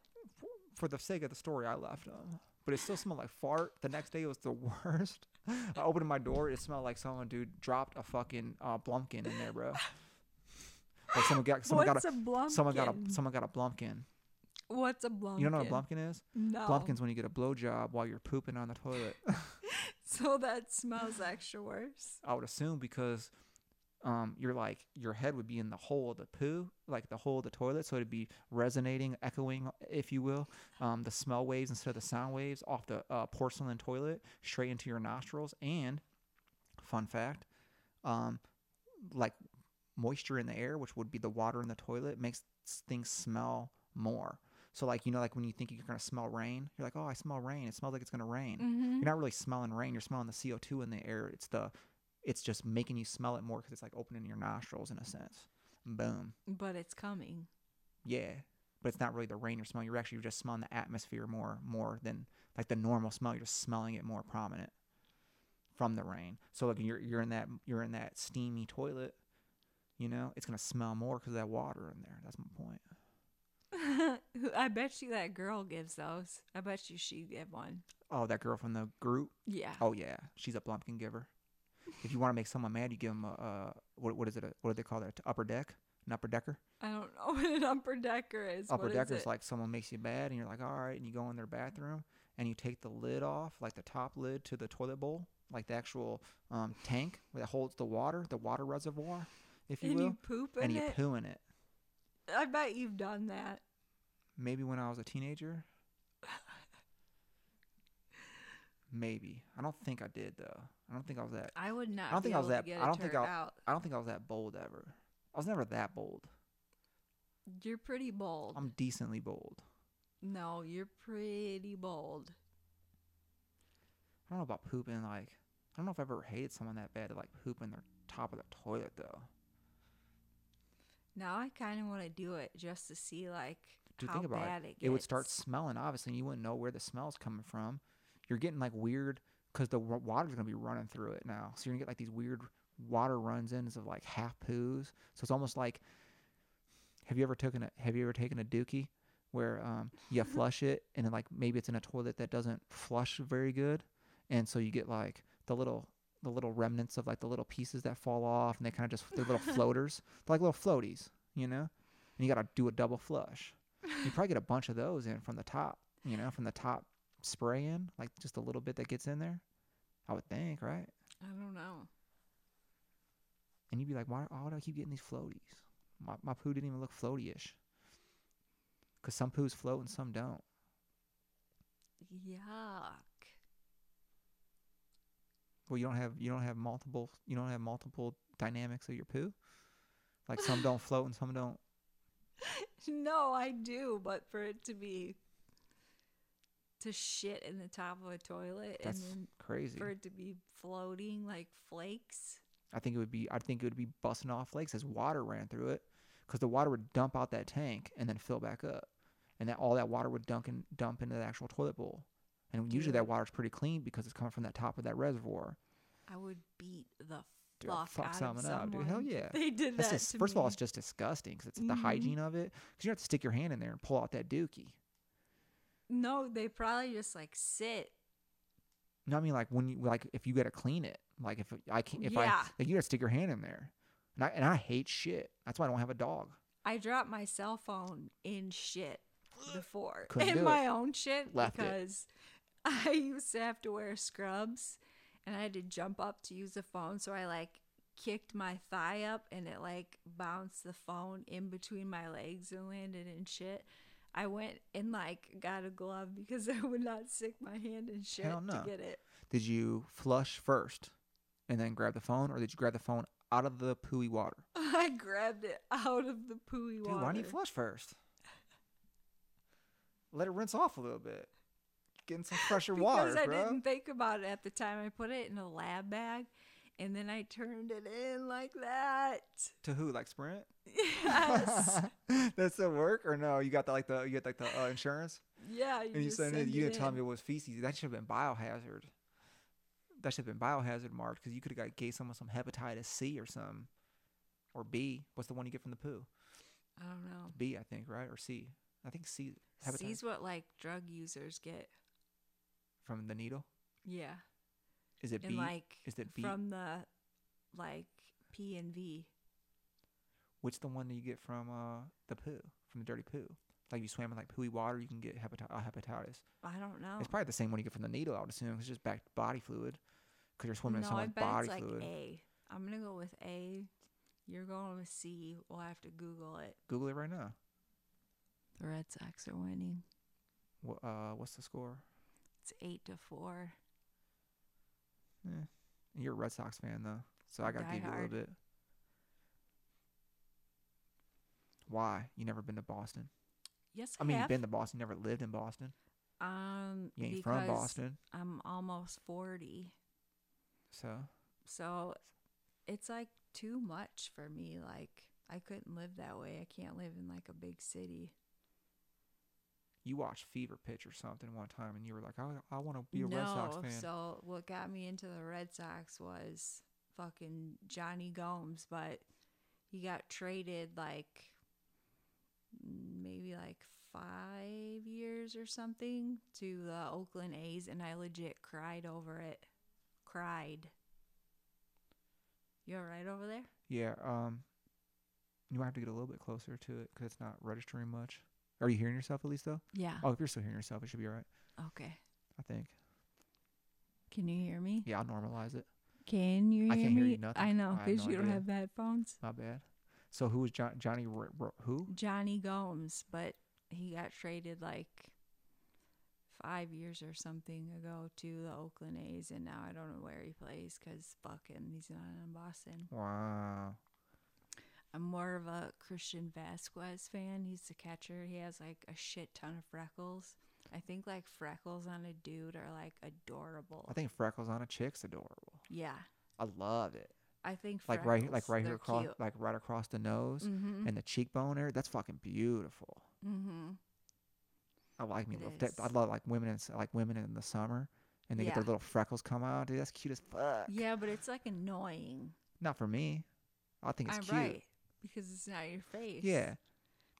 For the sake of the story, I left them. But it still smelled like fart. The next day, it was the worst. I opened my door. It smelled like someone, dude, dropped a fucking uh, Blumpkin in there, bro. Like someone got someone What's got a blumpkin? someone got a someone got a Blumpkin. What's a blumpkin? You don't know what a Blumpkin is? No. Blumpkin's when you get a blowjob while you're pooping on the toilet. So that smells extra worse. I would assume because um, you're like your head would be in the hole of the poo, like the hole of the toilet, so it'd be resonating, echoing, if you will, um, the smell waves instead of the sound waves off the uh, porcelain toilet straight into your nostrils. And fun fact, um, like moisture in the air, which would be the water in the toilet, makes things smell more. So like you know, like when you think you're gonna smell rain, you're like, oh, I smell rain. It smells like it's gonna rain. Mm-hmm. You're not really smelling rain. You're smelling the CO2 in the air. It's the, it's just making you smell it more because it's like opening your nostrils in a sense. Boom. But it's coming. Yeah. But it's not really the rain you're smelling. You're actually just smelling the atmosphere more, more than like the normal smell. You're just smelling it more prominent from the rain. So like you're you're in that you're in that steamy toilet. You know, it's gonna smell more because of that water in there. That's my point. I bet you that girl gives those. I bet you she give one. Oh, that girl from the group. Yeah. Oh yeah, she's a Blumpkin giver. If you want to make someone mad, you give them a, uh, what what is it? A, what do they call that? Upper deck, an upper decker. I don't know what an upper decker is. upper What decker is like someone makes you bad, and you're like, all right, and you go in their bathroom and you take the lid off, like the top lid to the toilet bowl, like the actual um, tank that holds the water, the water reservoir, if you and will, you poop in and you it. poo in it. I bet you've done that. Maybe when I was a teenager. Maybe I don't think I did though. I don't think I was that. I would not. I don't think I was that. I don't think I. out. I don't think I was that bold ever. I was never that bold. You're pretty bold. I'm decently bold. no, you're pretty bold. I don't know about pooping. Like, I don't know if I've ever hated someone that bad to like poop in their top of the toilet though. Now I kind of want to do it just to see like Dude, how bad it. it. It would start smelling, obviously, and you wouldn't know where the smell's coming from. You're getting like weird because the wa- water's gonna be running through it now, so you're gonna get like these weird water runs in of like half poos. So it's almost like, have you ever taken a Have you ever taken a dookie where um you flush it and then like maybe it's in a toilet that doesn't flush very good, and so you get like the little the little remnants of like the little pieces that fall off, and they kind of just they're little floaters, they're like little floaties, you know. And you gotta do a double flush you probably get a bunch of those in from the top, you know, from the top spray in, like just a little bit that gets in there. I would think, right? I don't know. And you'd be like, why, why do I keep getting these floaties? My, my poo didn't even look floaty-ish. Because some poos float and some don't. Yuck. Well, you don't have you don't have multiple you don't have multiple dynamics of your poo. Like some don't float and some don't. No, I do, but for it to be to shit in the top of a toilet That's and then crazy. for it to be floating like flakes. I think it would be I think it would be busting off flakes as water ran through it, because the water would dump out that tank and then fill back up, and that all that water would dunk and dump into the actual toilet bowl, and usually that Dude. water's pretty clean because it's coming from that top of that reservoir. I would beat the Dude, fuck, fuck of up, someone. dude. Hell yeah. They did That's that just first of all, it's just disgusting because it's the Mhm. hygiene of it. Because you have to stick your hand in there and pull out that dookie. No, they probably just like sit. No, I mean like when you like if you got to clean it, like if I can't if I like you got to stick your hand in there, and I and I hate shit. That's why I don't have a dog. I dropped my cell phone in shit before. Couldn't in do it. my own shit Left it. because I used to have to wear scrubs and I had to jump up to use the phone. So I like kicked my thigh up and it like bounced the phone in between my legs and landed in shit. I went and like got a glove because I would not stick my hand in shit Hell no. to get it. Did you flush first and then grab the phone, or did you grab the phone out of the pooey water? I grabbed it out of the pooey Dude, water. why didn't you flush first? Let it rinse off a little bit. Getting some fresher water. because water, I bro. didn't think about it at the time. I put it in a lab bag and then I turned it in like that. To who? Like Sprint? Yes. Does it work or no? You got the like the you got like the uh, insurance, yeah. You and you said you didn't tell me it was feces. That should have been biohazard. That should have been biohazard marked because you could have got gave someone some hepatitis C or some, or B. What's the one you get from the poo? I don't know. B, I think, right? Or C? I think C. Hepatitis C's what like drug users get. from the needle. Yeah. Is it B? like is it B? from the like P and V. Which the one that you get from uh the poo, from the dirty poo? Like you swam in like pooey water, you can get hepati- uh, hepatitis. I don't know. It's probably the same one you get from the needle, I would assume. It's just back body fluid, because you're swimming no, in I someone's bet body it's like fluid. A. I'm gonna go with A. You're going with C. We'll have to Google it. Google it right now. The Red Sox are winning. What uh, what's the score? It's eight to four. Eh. You're a Red Sox fan though, so I gotta Die give you a little bit. Why? You never been to Boston? Yes, I mean, have. you've been to Boston. You never lived in Boston. Um, You ain't because from Boston, I'm almost forty, so so it's like too much for me. Like I couldn't live that way. I can't live in like a big city. You watched Fever Pitch or something one time, and you were like, "I, I want to be a no, Red Sox fan." so what got me into the Red Sox was fucking Jonny Gomes, but he got traded like maybe like five years or something to the Oakland A's, and I legit cried over it. Cried. You all right over there? Yeah, um, you might have to get a little bit closer to it because it's not registering much. Are you hearing yourself at least though? Yeah. Oh, if you're still hearing yourself, it should be all right. Okay. I think. Can you hear me? Yeah, I'll normalize it. Can you hear me? I can't me? hear you nothing. I know I have because no you don't idea. have headphones. My bad. So who was John, Johnny? Who? Jonny Gomes, but he got traded like five years or something ago to the Oakland A's, and now I don't know where he plays because fucking he's not in Boston. Wow. I'm more of a Christian Vázquez fan. He's the catcher. He has like a shit ton of freckles. I think like freckles on a dude are like adorable. I think freckles on a chick's adorable. yeah, I love it. I think Like right, like right here across, cute. like right across the nose Mhm. and the cheekbone area. That's fucking beautiful. Mm-hmm. I like me. It Little, I love like women in like women in the summer, and they get their little freckles come out. Dude, that's cute as fuck. Yeah, but it's like annoying. Not for me. I think it's I'm cute. right because it's not your face. Yeah.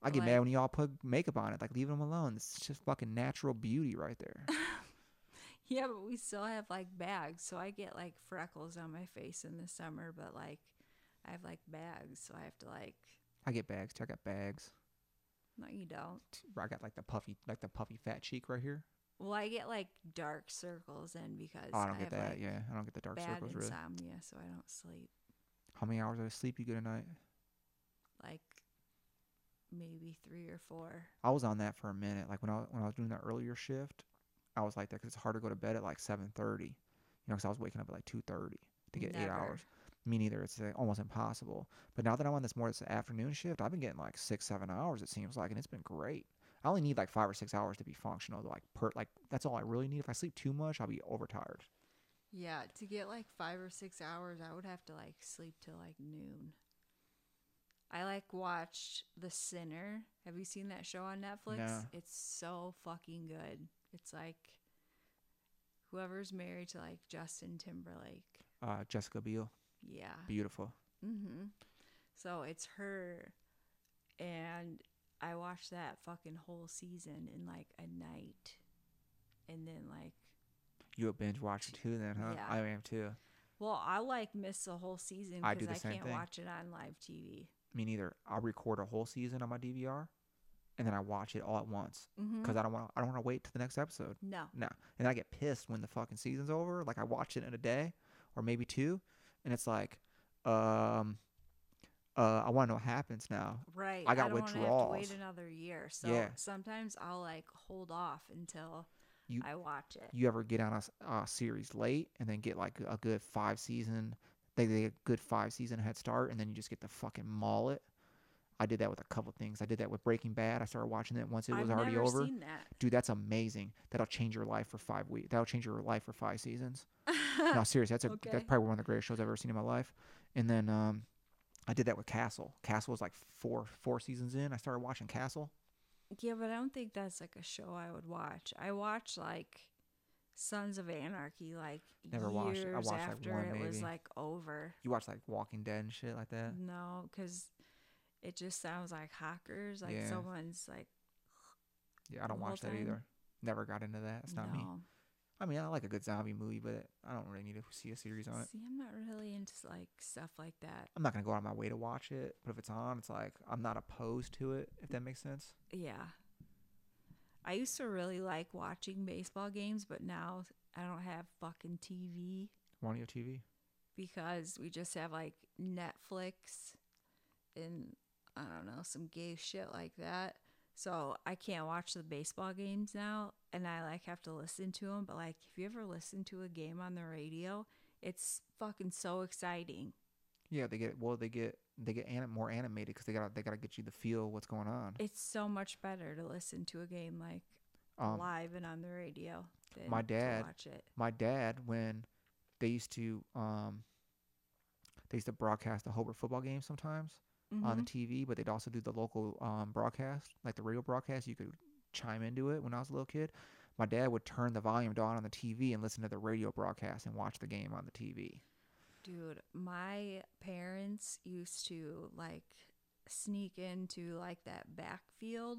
I get mad when y'all put makeup on it. Like, leave them alone. It's just fucking natural beauty right there. Yeah, but we still have like bags, so I get like freckles on my face in the summer, but like I have like bags, so I have to like I get bags too. I got bags. no you don't. I got like the puffy, like the puffy fat cheek right here. Well, I get like dark circles in because Oh, I don't I get have that. like yeah, I don't get the dark bad circles really. insomnia, so I don't sleep. How many hours of sleep you get a night? Like maybe 3 or 4. I was on that for a minute. Like when I when I was doing that earlier shift, I was like that because it's hard to go to bed at like seven thirty. You know, because I was waking up at like two thirty to get eight Never. hours. Me neither. It's uh, almost impossible. But now that I'm on this more this afternoon shift, I've been getting like six, seven hours. It seems like, and it's been great. I only need like five or six hours to be functional. Like per like that's all I really need. If I sleep too much, I'll be overtired. Yeah, to get like 5 or 6 hours, I would have to like sleep till like noon. I like watched The Sinner. Have you seen that show on Netflix? No. It's so fucking good. It's like whoever's married to like Justin Timberlake. Uh, Jessica Biel, Yeah. beautiful. Mm-hmm. So it's her, and I watched that fucking whole season in like a night, and then like, You a binge watcher too, then, huh? Yeah. I am too. well, I like miss the whole season because the I, can't thing. watch it on live TV. Me neither. I'll record a whole season on my DVR, and then I watch it all at once Mm-hmm. because I don't want I don't want to wait to the next episode. No. No, and I get pissed when the fucking season's over. Like I watch it in a day or maybe two, and it's like, um, uh, I want to know what happens now. Right. I got don't wanna Have to withdrawals. wait another year. So Yeah. sometimes I'll like hold off until You- I watch it. You ever get on a series late and then get like a good five season, they they get a good five season head start, and then you just get to fucking maul it. I did that with a couple things. I did that with Breaking Bad. I started watching it once it was I've already never over. seen that. Dude, that's amazing. That'll change your life for five weeks. That'll change your life for five seasons. no, seriously, that's a Okay. that's probably one of the greatest shows I've ever seen in my life. And then um, I did that with Castle. Castle was like four four seasons in. I started watching Castle. Yeah, but I don't think that's like a show I would watch. I watch like Sons of Anarchy like Never watched it. I years watched, like, after one, it was like over. You watch like Walking Dead and shit like that. No, because it just sounds like hackers. Like Yeah. someone's like, Yeah, I don't watch that time. either. Never got into that. It's not me. I mean, I like a good zombie movie, but I don't really need to see a series on it. See, I'm not really into like stuff like that. I'm not gonna go out of my way to watch it, but if it's on, it's like I'm not opposed to it. If that makes sense. Yeah. I used to really like watching baseball games, but now I don't have fucking TV on your TV. because we just have like Netflix and I don't know, some gay shit like that. So I can't watch the baseball games now and I like have to listen to them, but like if you ever listen to a game on the radio, it's fucking so exciting. Yeah, they get well. They get they get anim- more animated because they got they got to get you the feel what's going on. It's so much better to listen to a game like Um, live and on the radio than my to dad- watch it. my dad when they used to um they used to broadcast the Hobart football games sometimes on the Mhm. TV, but they'd also do the local um broadcast, like the radio broadcast. You could chime into it when I was a little kid. My dad would turn the volume down on the TV and listen to the radio broadcast and watch the game on the TV. Dude, my parents used to like sneak into like that backfield.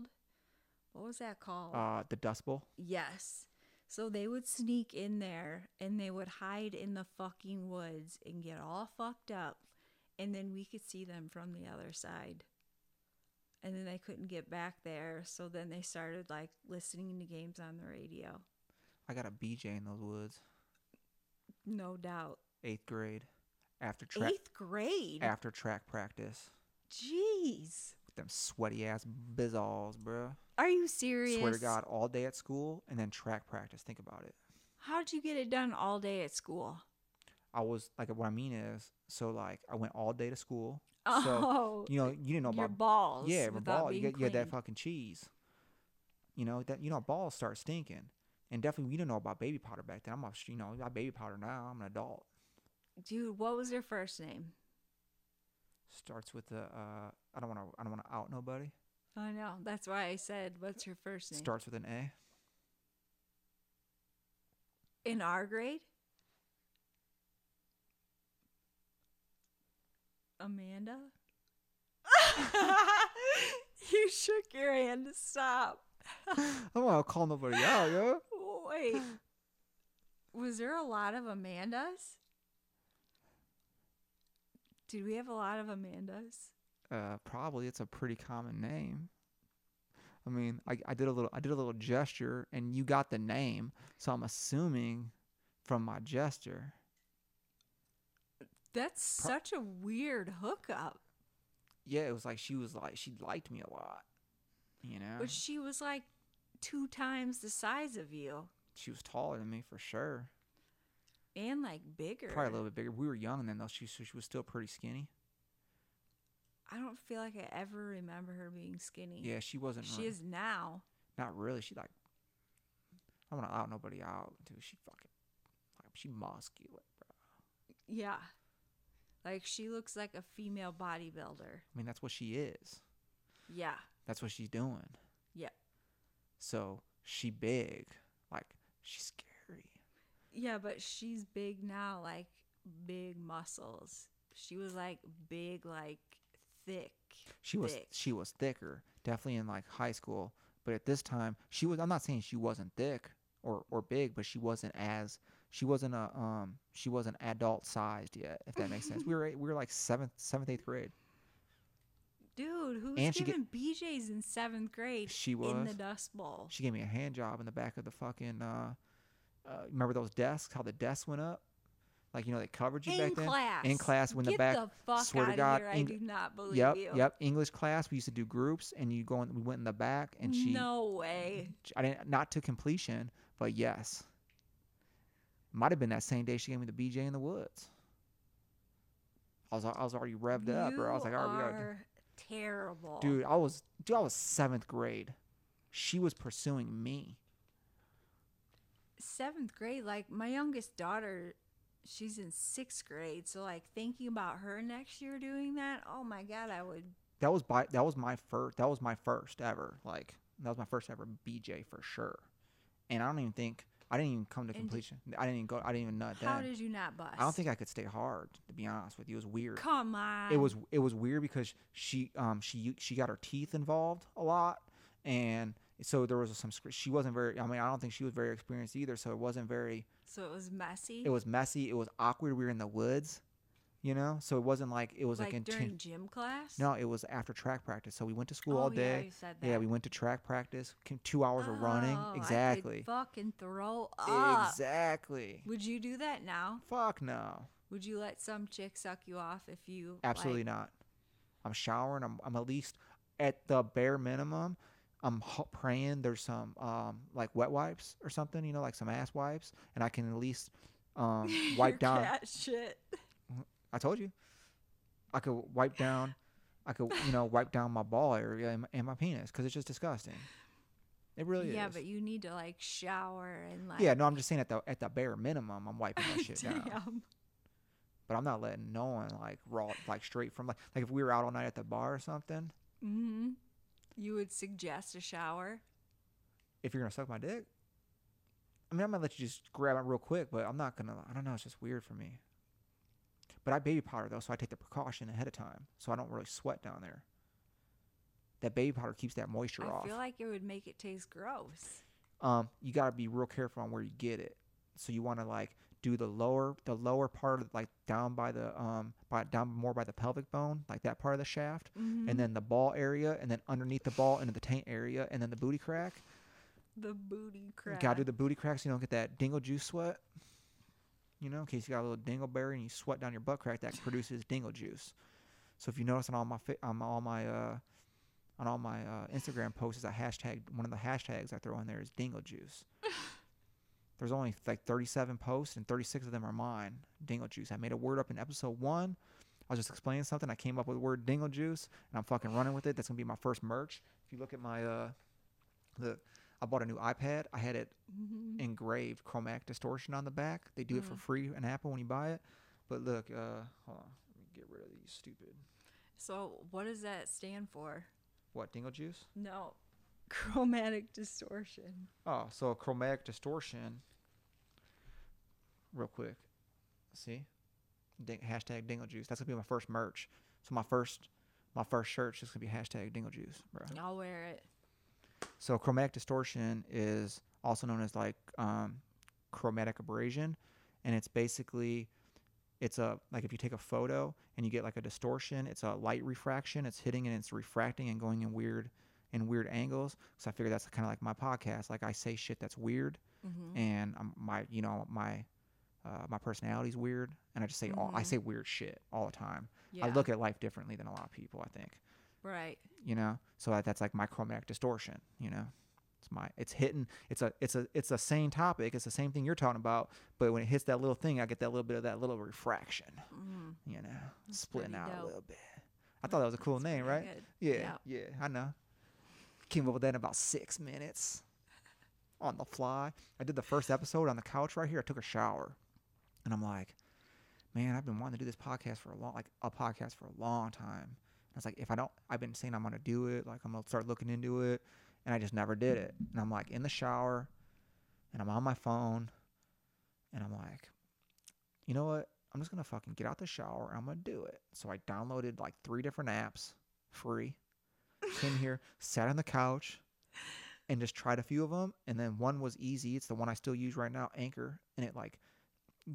What was that called? Uh, the Dust Bowl. yes. So they would sneak in there and they would hide in the fucking woods and get all fucked up. And then we could see them from the other side. And then they couldn't get back there. So then they started like listening to games on the radio. I got a BJ in those woods. No doubt. Eighth grade, after track Eighth grade? after track practice. Jeez. With them sweaty ass bizzalls, bruh. Are you serious? Swear to God, all day at school and then track practice. Think about it. How'd you get it done all day at school? I was like, what I mean is, so like, I went all day to school. Oh, So you know, you didn't know your about balls. yeah, my without ball. You being get, you get that fucking cheese. You know that you know balls start stinking, and definitely we didn't know about baby powder back then. I'm a, you know, I got baby powder now. I'm an adult. Dude, what was your first name? Starts with the uh, I don't want to I don't want to out nobody. I know. That's why I said, "What's your first name?" Starts with an A. In our grade. Amanda. you shook your hand to stop. I don't want to call nobody out, yo. Wait. Was there a lot of Amandas? Did we have a lot of Amandas? Uh, probably it's a pretty common name. I mean, I, I did a little I did a little gesture, and you got the name, so I'm assuming from my gesture. That's Pro- such a weird hookup. Yeah, it was like she was like she liked me a lot. You know, But she was like two times the size of you she was taller than me for sure. And like bigger. Probably a little bit bigger. We were young then though. She so she was still pretty skinny. I don't feel like I ever remember her being skinny. Yeah, she wasn't. She re- is now. not really. She like. I want to out nobody out, dude. She fucking, like, she muscular, bro. Yeah. Like she looks like a female bodybuilder. I mean, that's what she is. Yeah. That's what she's doing. Yeah. So she big, like she's scary. Yeah, but she's big now, like big muscles. She was like big, like thick. She was thick. she was thicker, definitely in like high school. But at this time, she was. I'm not saying she wasn't thick or or big, but she wasn't as she wasn't a um she wasn't adult sized yet. If that makes sense. We were we were like seventh seventh eighth grade. Dude, who's And giving BJ's in seventh grade She was in the. Dust Bowl? She gave me a hand job in the back of the fucking. Uh, uh, remember those desks? How the desks went up? Like you know they covered you in back then. class. In class, when the back. the fuck swear to God! Eng- I do not believe Yep, you. yep. English class. We used to do groups, and you go. In, we went in the back, and she. No way. I didn't not to completion, but yes. Might have been that same day she gave me the BJ in the woods. I was I was already revved up, or I was like, all right, we gotta terrible, dude. I was dude. I was seventh grade. She was pursuing me. Seventh grade, like my youngest daughter, she's in sixth grade. So like thinking about her next year doing that, oh my god, I would. That was by that was my first. That was my first ever. Like that was my first ever BJ for sure. And I don't even think I didn't even come to completion. I didn't even go. I didn't even nut How then. did you not bust? I don't think I could stay hard. To be honest with you, it was weird. Come on. it was it was weird because she um she she got her teeth involved a lot and so there was some she wasn't very i mean i don't think she was very experienced either so it wasn't very So it was messy. it was messy it was awkward we were in the woods you know so it wasn't like it was like like, during gym class. no it was after track practice so we went to school oh, all Yeah, day said yeah, we went to track practice two hours of running Oh, exactly fucking throw up. exactly Would you do that now? fuck no Would you let some chick suck you off if you Absolutely like, not. I'm showering. I'm, I'm at least at the bare minimum. I'm praying there's some um like wet wipes or something, you know, like some ass wipes, and I can at least um wipe down. cat shit? I told you, I could wipe down. I could you know wipe down my ball area and my, and my penis because it's just disgusting. It really yeah, is. Yeah, but you need to like shower and like. yeah, no, I'm just saying at the at the bare minimum, I'm wiping that shit down. But I'm not letting no one like raw like straight from like like if we were out all night at the bar or something. Mm-hmm. You would suggest a shower. if you're gonna suck my dick, I mean, I'm gonna let you just grab it real quick, but I'm not gonna. I don't know. It's just weird for me. But I baby powder though, so I take the precaution ahead of time, so I don't really sweat down there. That baby powder keeps that moisture I off. I feel like it would make it taste gross. um, you gotta be real careful on where you get it. So you want to like do the lower, the lower part, of, like down by the um, by down more by the pelvic bone, like that part of the shaft, Mm-hmm. and then the ball area, and then underneath the ball into the taint area, and then the booty crack. The booty crack You gotta do the booty cracks so you don't get that dingle juice sweat. You know, in case you got a little dingleberry and you sweat down your butt crack, that produces dingle juice. So if you notice on all my fi- on all my uh, on all my uh, Instagram posts, is a hashtag. One of the hashtags I throw in there is dingle juice. There's only like 37 posts and 36 of them are mine. Dingle juice. I made a word up in episode one. I was just explaining something. I came up with the word dingle juice, and I'm fucking running with it. That's gonna be my first merch. If you look at my uh, the I bought a new iPad. I had it Mm-hmm. engraved chromatic distortion on the back. They do it for free in Apple when you buy it. But look, uh, hold on, let me get rid of these stupid. So what does that stand for? What dingle juice? No, chromatic distortion. Oh, so chromatic distortion. Real quick, see, Ding, hashtag dingle juice. That's gonna be my first merch. So my first, my first shirt is just gonna be hashtag dingle juice, bro. I'll wear it. So chromatic distortion is also known as like um, chromatic aberration, and it's basically it's a like if you take a photo and you get like a distortion, it's a light refraction. It's hitting and it's refracting and going in weird in weird angles. So I figure that's kind of like my podcast. Like I say shit that's weird, Mm-hmm. and um, my you know my uh, my personality's weird, and I just say all I Mhm. say weird shit all the time. Yeah. I look at life differently than a lot of people. I think right. you know so that, that's like my chromatic distortion you know it's my it's hitting it's a it's a it's a same topic it's the same thing you're talking about but when it hits that little thing i get that little bit of that little refraction Mm. you know splitting out dope. a little bit i thought that was a cool That's name right good. yeah, yeah i know came up with that in about six minutes on the fly i did the first episode on the couch right here i took a shower and i'm like man i've been wanting to do this podcast for a long like a podcast for a long time I was like, if I don't, I've been saying I'm gonna do it, like I'm gonna start looking into it, and I just never did it. And I'm like in the shower, and I'm on my phone, and I'm like, you know what? I'm just gonna fucking get out the shower. and I'm gonna do it. So I downloaded like three different apps, free. Came here, sat on the couch, and just tried a few of them. And then one was easy. It's the one I still use right now, Anchor, and it like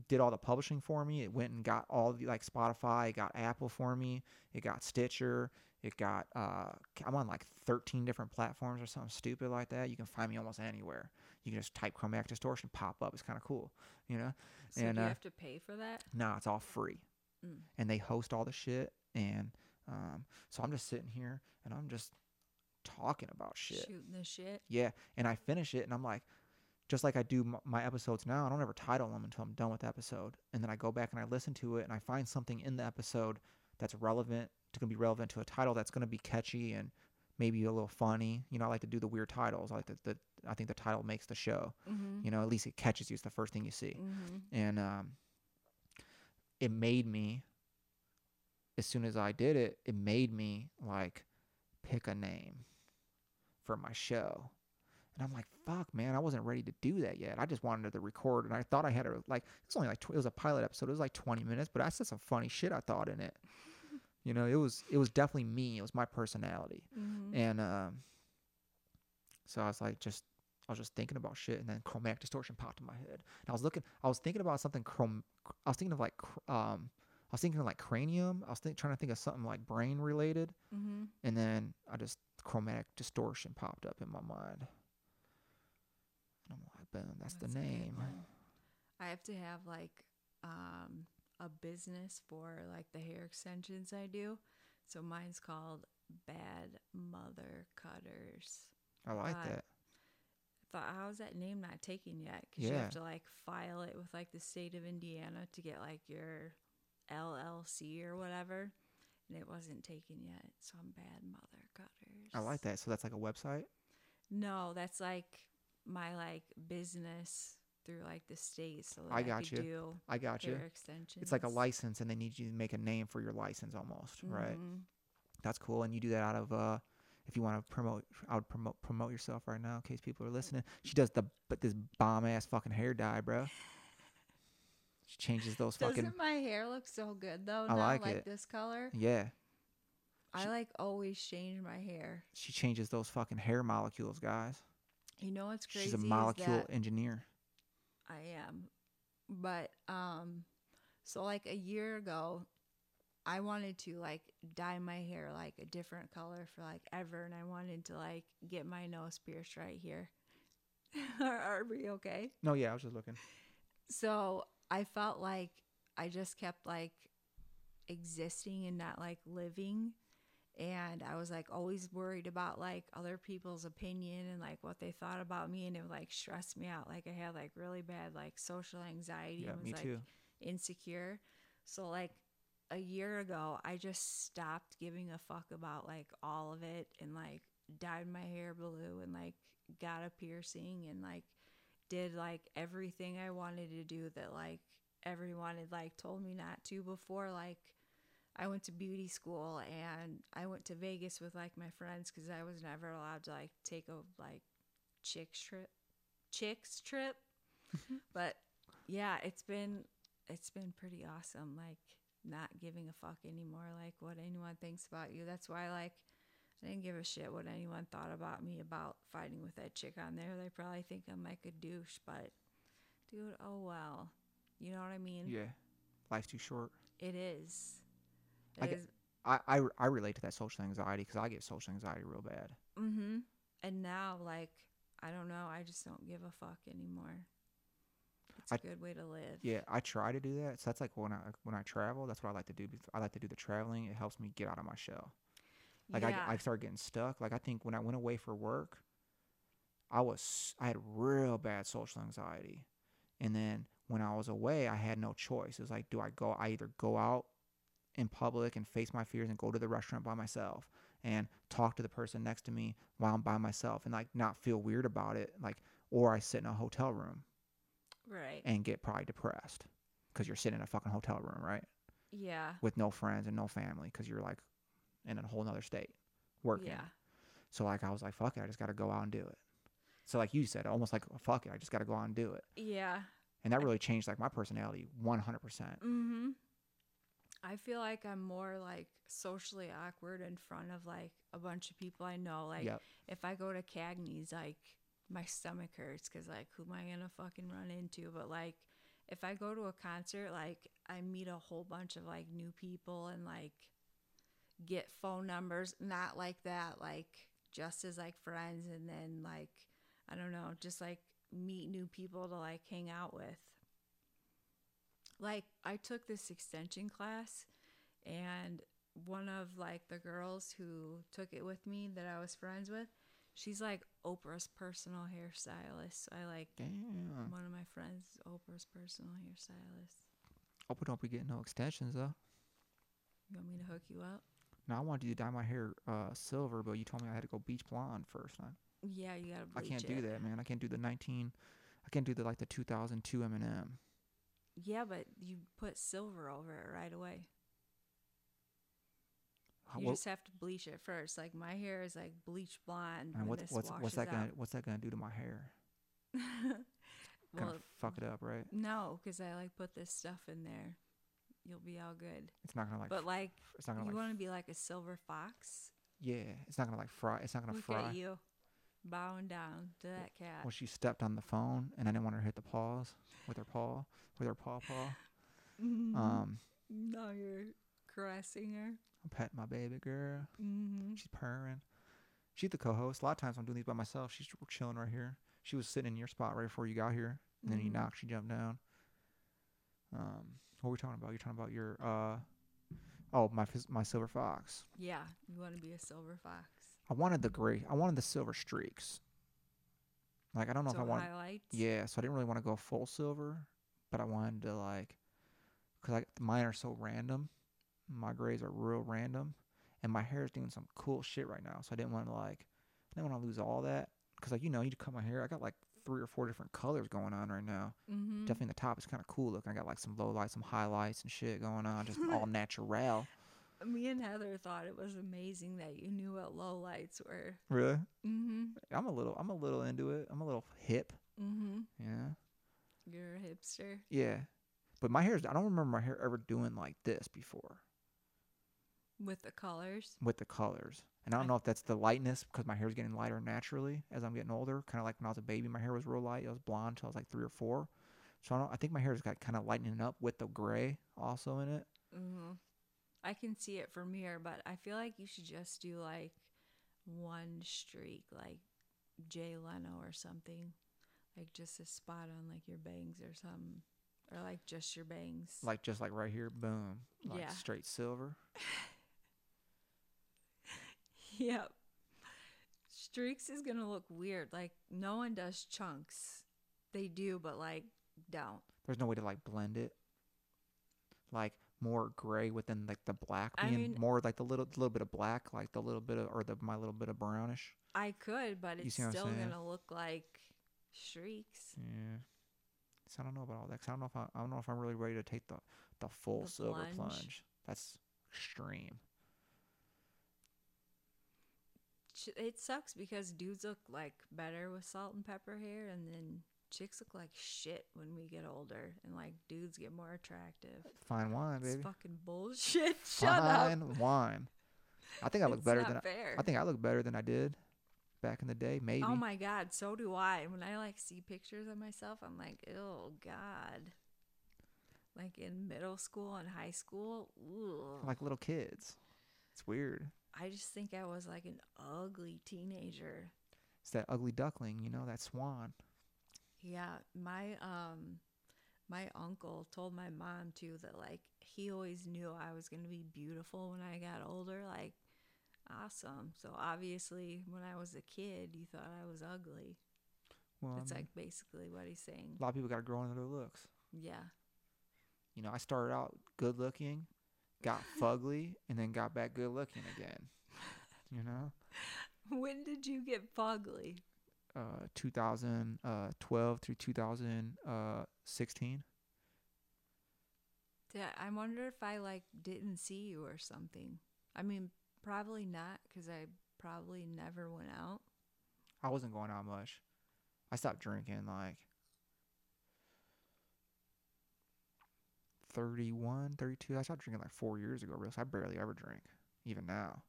did all the publishing for me. It went and got all the like Spotify, it got Apple for me, it got Stitcher, it got uh I'm on like 13 different platforms or something stupid like that. You can find me almost anywhere. You can just type chromatic distortion, pop up. It's kind of cool, you know. So and do you uh, have to pay for that? nah, it's all free, Mm. and they host all the shit. And um, so I'm just sitting here and I'm just talking about shit. Shooting the shit. Yeah, and I finish it, and I'm like, just like I do my episodes now, I don't ever title them until I'm done with the episode, and then I go back and I listen to it, and I find something in the episode that's relevant to gonna be relevant to a title that's gonna be catchy and maybe a little funny. You know, I like to do the weird titles. I like the, the I think the title makes the show. Mm-hmm. You know, at least it catches you. It's the first thing you see, Mm-hmm. and um, it made me. As soon as I did it, it made me like pick a name for my show. And I'm like, fuck, man, I wasn't ready to do that yet. I just wanted to record, and I thought I had a like. It was only like tw- it was a pilot episode. It was like 20 minutes, but I said some funny shit I thought in it. You know, it was it was definitely me. It was my personality, Mm-hmm. and um, so I was like, just I was just thinking about shit, and then chromatic distortion popped in my head. And I was looking, I was thinking about something chrome. I was thinking of like, cr- um, I was thinking of like cranium. I was think, trying to think of something like brain related, Mm-hmm. and then I just chromatic distortion popped up in my mind. And I'm like, boom, that's, the name. I have to have like um a business for like the hair extensions I do. So mine's called Bad Mother Cutters. I like Uh, that. I thought, how's that name not taken yet? Because you have to like file it with like the state of Indiana to get like your LLC or whatever. And it wasn't taken yet. So I'm Bad Mother Cutters. I like that. So that's like a website. No, that's like my like business through like the state. So that I I, got could you. do I got you. extensions. It's like a license, and they need you to make a name for your license, almost, right? Mhm. That's cool. And you do that out of uh, if you want to promote, I would promote promote yourself right now in case people are listening. She does the but this bomb ass fucking hair dye, bro. She changes those fucking Doesn't my hair look so good though? I now, like like it. this color. yeah. I like always change my hair. She changes those fucking hair molecules, guys. You know what's crazy? She's a molecule engineer. I am. But um so like a year ago I wanted to like dye my hair like a different color for like ever and I wanted to like get my nose pierced right here. are, are we okay? No, yeah, I was just looking. So I felt like I just kept like existing and not like living. And I was like always worried about like other people's opinion and like what they thought about me. And it would like stressed me out. Like I had like really bad like social anxiety Yeah, and was me like too. insecure. So like a year ago, I just stopped giving a fuck about like all of it and like dyed my hair blue and like got a piercing and like did like everything I wanted to do that like everyone had like told me not to before like I went to beauty school and I went to Vegas with like my friends cuz I was never allowed to like take a like chicks trip chicks trip but yeah it's been it's been pretty awesome like not giving a fuck anymore like what anyone thinks about you that's why like I didn't give a shit what anyone thought about me about fighting with that chick on there. They probably think I'm like a douche, but dude, oh well. You know what I mean? Yeah, life's too short. It is. I get-. I I, I relate to that social anxiety because I get social anxiety real bad. Mm-hmm. And now, like, I don't know. I just don't give a fuck anymore. It's a I- good way to live. Yeah, I try to do that. So that's like when I when I travel. That's what I like to do. I like to do the traveling. It helps me get out of my shell. Like Yeah. I I start getting stuck. Like I think when I went away for work, I was I had real bad social anxiety, and then when I was away, I had no choice. It was like, do I go? I either go out in public and face my fears and go to the restaurant by myself and talk to the person next to me while I'm by myself and like not feel weird about it, like, or I sit in a hotel room Right. and get probably depressed because you're sitting in a fucking hotel room, right? yeah. With no friends and no family because you're like in a whole nother state working. Yeah. So like I was like, fuck it, I just got to go out and do it. So like you said, almost like fuck it, I just got to go out and do it. Yeah. And that really changed like my personality 100%. Mm-hmm. I feel like I'm more like socially awkward in front of like a bunch of people I know. Like Yep. if I go to Cagney's, like my stomach hurts because like who am I gonna fucking run into? But like if I go to a concert, like I meet a whole bunch of like new people and like get phone numbers, not like that, like just as like friends and then like I don't know, just like meet new people to like hang out with. Like I took this extension class and one of like the girls who took it with me that I was friends with, she's like Oprah's personal hairstylist. I like Damn. one of my friends, is Oprah's personal hairstylist. We don't be getting no extensions though. You want me to hook you up? No, I wanted you to dye my hair uh, silver, but you told me I had to go beach blonde first. I, Yeah, you gotta I can't it. do that, man. I can't do the 19. I can't do the like the 2002 Eminem. Yeah, but you put silver over it right away. You what- just have to bleach it first. Like my hair is like bleach blonde. and what, what's what's that gonna what's that gonna do to my hair? Well, of fuck it up, right? no, because I like put this stuff in there. You'll be all good. It's not gonna like. But like, it's not gonna you like. want to be like a silver fox? yeah, it's not gonna like fry. It's not gonna Look fry. at you, bowing down to that cat. When she stepped on the phone and I didn't want her to hit the paws with her paw, with her paw paw. Mm-hmm. Um, now you're caressing her. I'm petting my baby girl. Mm-hmm. She's purring. She's the co-host. A lot of times I'm doing these by myself. She's chilling right here. She was sitting in your spot right before you got here, and then you Mhm. knocked. She jumped down. Um, what were we talking about? You're talking about your uh, oh my my silver fox. Yeah, you want to be a silver fox. I wanted the gray. I wanted the silver streaks. Like I don't know so if I want. highlights. Yeah, so I didn't really want to go full silver, but I wanted to like, cause like mine are so random. My grays are real random, and my hair is doing some cool shit right now. So I didn't want to like, I didn't want to lose all that, cause like you know you cut my hair. I got like three or four different colors going on right now. Mm-hmm. Definitely the top is kind of cool looking. I got like some low lights, some highlights and shit going on, just all natural. Me and Heather thought it was amazing that you knew what low lights were. Really? Mm-hmm. I'm a little, I'm a little into it. I'm a little hip. Mm-hmm. Yeah. You're a hipster. Yeah. But my hair's, I don't remember my hair ever doing like this before. With the colors. with the colors. And I don't I- know if that's the lightness because my hair's getting lighter naturally as I'm getting older. Kind of like when I was a baby, my hair was real light. It was blonde till I was like three or four. So I don't. I think my hair's got kind of lightening up with the gray also in it. Mm-hmm. I can see it from here, but I feel like you should just do like one streak, like Jay Leno or something. Like just a spot on like your bangs or something. Or like just your bangs. Like just like right here, boom, like Yeah. straight silver. Yep. Streaks is gonna look weird. Like no one does chunks. They do, but like don't. There's no way to like blend it. Like more gray within like the black I being mean- more like the little little bit of black, like the little bit of or the my little bit of brownish. I could, but You it's still gonna look like streaks. Yeah. So I don't know about all that. 'cause I don't know if I, I don't know if I'm really ready to take the the full The silver plunge. plunge. That's extreme. It sucks because dudes look like better with salt and pepper hair, and then chicks look like shit when we get older, and like dudes get more attractive. Fine wine, It's baby. fucking bullshit. Shut up. Fine wine. I think I look It's better than fair. I, I think I look better than I did back in the day. Maybe. Oh my god, so do I. When I like see pictures of myself, I'm like, oh god. Like in middle school and high school, ugh. like little kids. It's weird. I just think I was like an ugly teenager. It's that ugly duckling, you know, that swan. Yeah, my um my uncle told my mom too that like he always knew I was going to be beautiful when I got older, like awesome. So obviously when I was a kid, you thought I was ugly. Well, That's I mean, like basically what he's saying. a lot of people got to grow into their looks. Yeah. You know, I started out good looking, got fugly, and then got back good looking again. You know, When did you get fugly? Uh, 2012 through 2016. Yeah, I wonder if I like didn't see you or something. I mean, probably not because I probably never went out. I wasn't going out much. I stopped drinking like 31, 32. I stopped drinking like four years ago, real. So I barely ever drink, even now.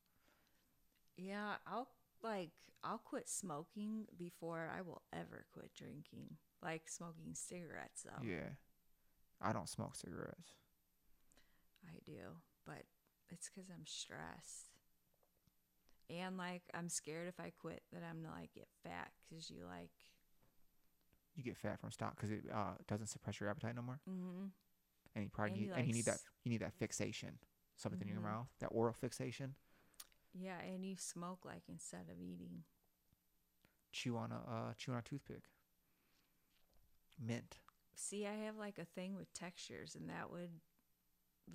Yeah, I'll like I'll quit smoking before I will ever quit drinking. Like smoking cigarettes though. Yeah. I don't smoke cigarettes. I do, but it's because I'm stressed. And like, I'm scared if I quit that I'm gonna like get fat because you like, You get fat from stop because it uh, doesn't suppress your appetite no more. mm-hmm. And you probably And need you, and you need that you need that fixation, something in your Mhm. mouth, that oral fixation. Yeah, and you smoke like instead of eating. Chew on a uh, chew on a toothpick. Mint. See, I have like a thing with textures, and that would,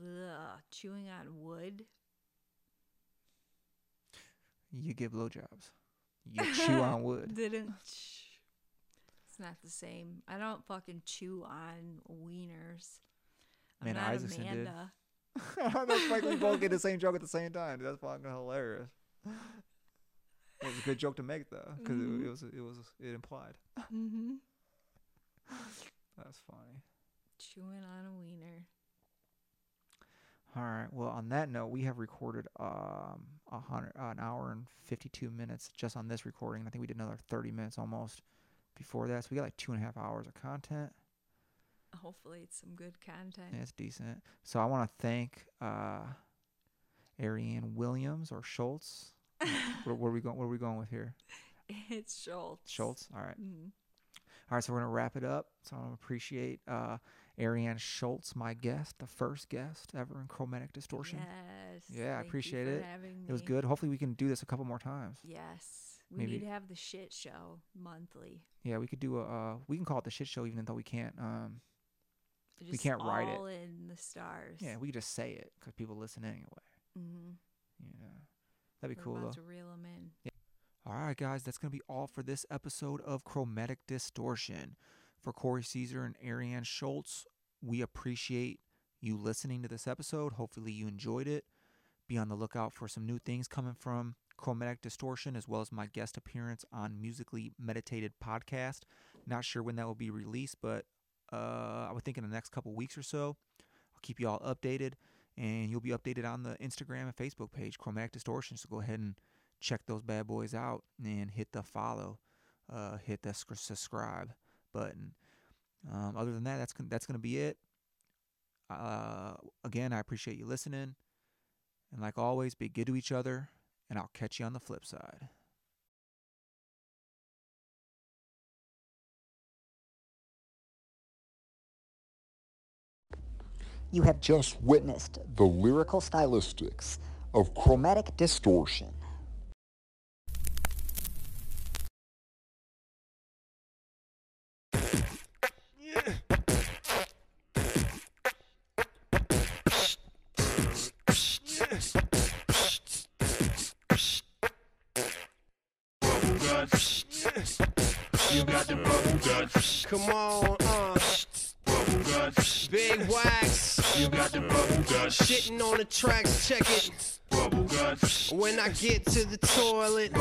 ugh, chewing on wood. You give blowjobs. You chew on wood. Didn't. It's not the same. I don't fucking chew on wieners. I'm Man, not Isaacson did. That's like we both get the same joke at the same time. That's fucking hilarious. It was a good joke to make though, because it, it was it was it implied. Mm-hmm. That's funny. Chewing on a wiener. All right. Well, on that note, we have recorded um a hundred an hour and fifty two minutes just on this recording. I think we did another thirty minutes almost before that, so we got like two and a half hours of content. Hopefully, it's some good content. It's decent. So I want to thank uh, Ariane Williams or Schultz. where, what are we going? Where are we going with here? It's Schultz. Schultz. All right. Mhm. All right. So we're gonna wrap it up. So I appreciate uh, Ariane Schultz, my guest, the first guest ever in Chromatic Distortion. Yes. Yeah, I appreciate it. It was good. Hopefully we can do this a couple more times. Yes. We Maybe- need to have the shit show monthly. Yeah, we could do a. Uh, we can call it the shit show, even though we can't. Um, Just can't write it. all in the stars. yeah, we could just say it because people listen anyway. Mm-hmm. Yeah, that'd be We're cool about though. to reel them in. Yeah. All right, guys, that's going to be all for this episode of Chromatic Distortion. For Corey Caesar and Ariane Schultz, we appreciate you listening to this episode. Hopefully, you enjoyed it. Be on the lookout for some new things coming from Chromatic Distortion, as well as my guest appearance on Musically Meditated podcast. Not sure when that will be released, but uh, I would think in the next couple weeks or so. I'll keep you all updated, and you'll be updated on the Instagram and Facebook page, Chromatic Distortion. So go ahead and check those bad boys out and hit the follow, uh, hit the subscribe button. Um, other than that, that's that's gonna be it. Uh, again, I appreciate you listening, and like always, be good to each other, and I'll catch you on the flip side. You have just witnessed the lyrical stylistics of chromatic distortion. Come on, uh, big. You got the bubble. Shitting on the tracks, check it. When I get to the toilet.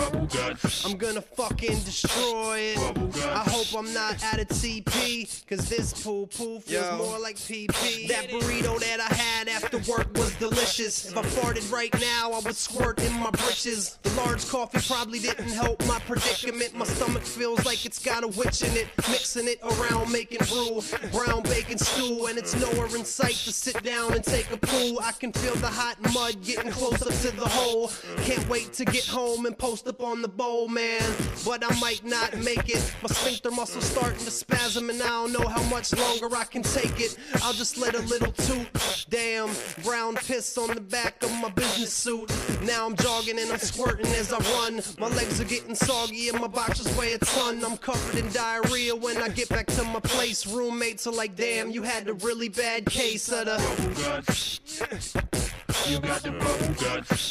I'm gonna fucking destroy it. I hope I'm not out of TP, cause this poo poo feels Yo. more like PP. That burrito that I had after work was delicious. If I farted right now, I would squirt in my britches. The large coffee probably didn't help my predicament. My stomach feels like it's got a witch in it. Mixing it around, making brew. Brown bacon stew, and it's nowhere in sight to sit down and take a poo. I can feel the hot mud getting close up to the hole. Can't wait to get home and post up on the bowl, man. But I might not make it. My sphincter muscles starting to spasm, and I don't know how much longer I can take it. I'll just let a little toot. Damn, brown piss on the back of my business suit. Now I'm jogging and I'm squirting as I run. My legs are getting soggy and my boxers weigh a ton. I'm covered in diarrhea when I get back to my place. Roommates are like, damn, you had a really bad case of the. You got the bubble guts.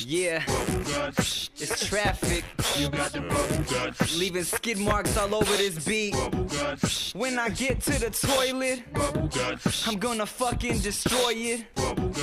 Yeah, it's traffic, You got the bubble guts. leaving skid marks all over this beat. When I get to the toilet, I'm gonna fucking destroy it.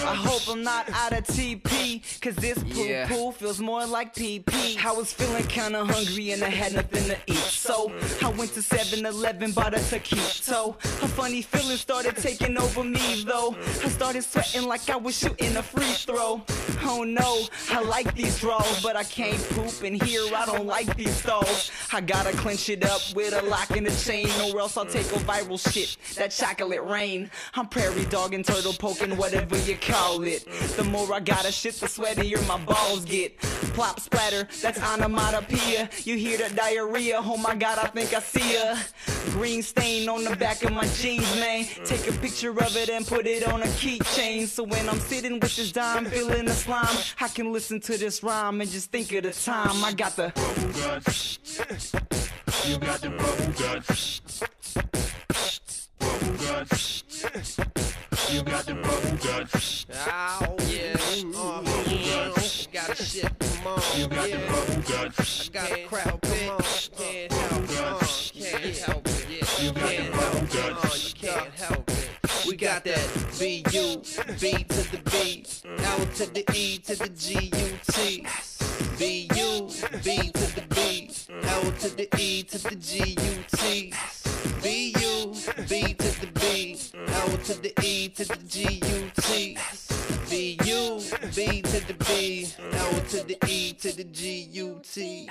I hope I'm not out of TP, cause this poo poo feels more like PP. I was feeling kinda hungry and I had nothing to eat, so I went to 7 Eleven, bought a taquito. A funny feeling started taking over me though. I started sweating like I was shooting a free throw. Oh no, I like these draws, but I can't poop in here. I don't like these stalls. I gotta clench it up with a lock and a chain, or else I'll take a viral shit. That chocolate rain. I'm prairie dog and turtle poking, whatever you call it. The more I gotta shit, the sweatier my balls get. Plop splatter, that's onomatopoeia. You hear the diarrhea, oh my god, I think I see ya. Green stain on the back of my jeans, man. Take a picture of it and put it on a keychain. So when I'm sitting with this dime, feeling the slime, I can listen to this rhyme and just think of the time. I got the Bubble guts. You got the bubble guts. Bubble guts. You got the bubble guts. Ow, yeah. Uh, yeah. Got a shit, come on. You got the bubble guts. I Got a crowd, come on. Got that B U B to the B L to the E to the G U T. B U B to the B L to the E to the G U T. B U B to the B L to the E to the G U T. B U B to the B L to the E to the G U T.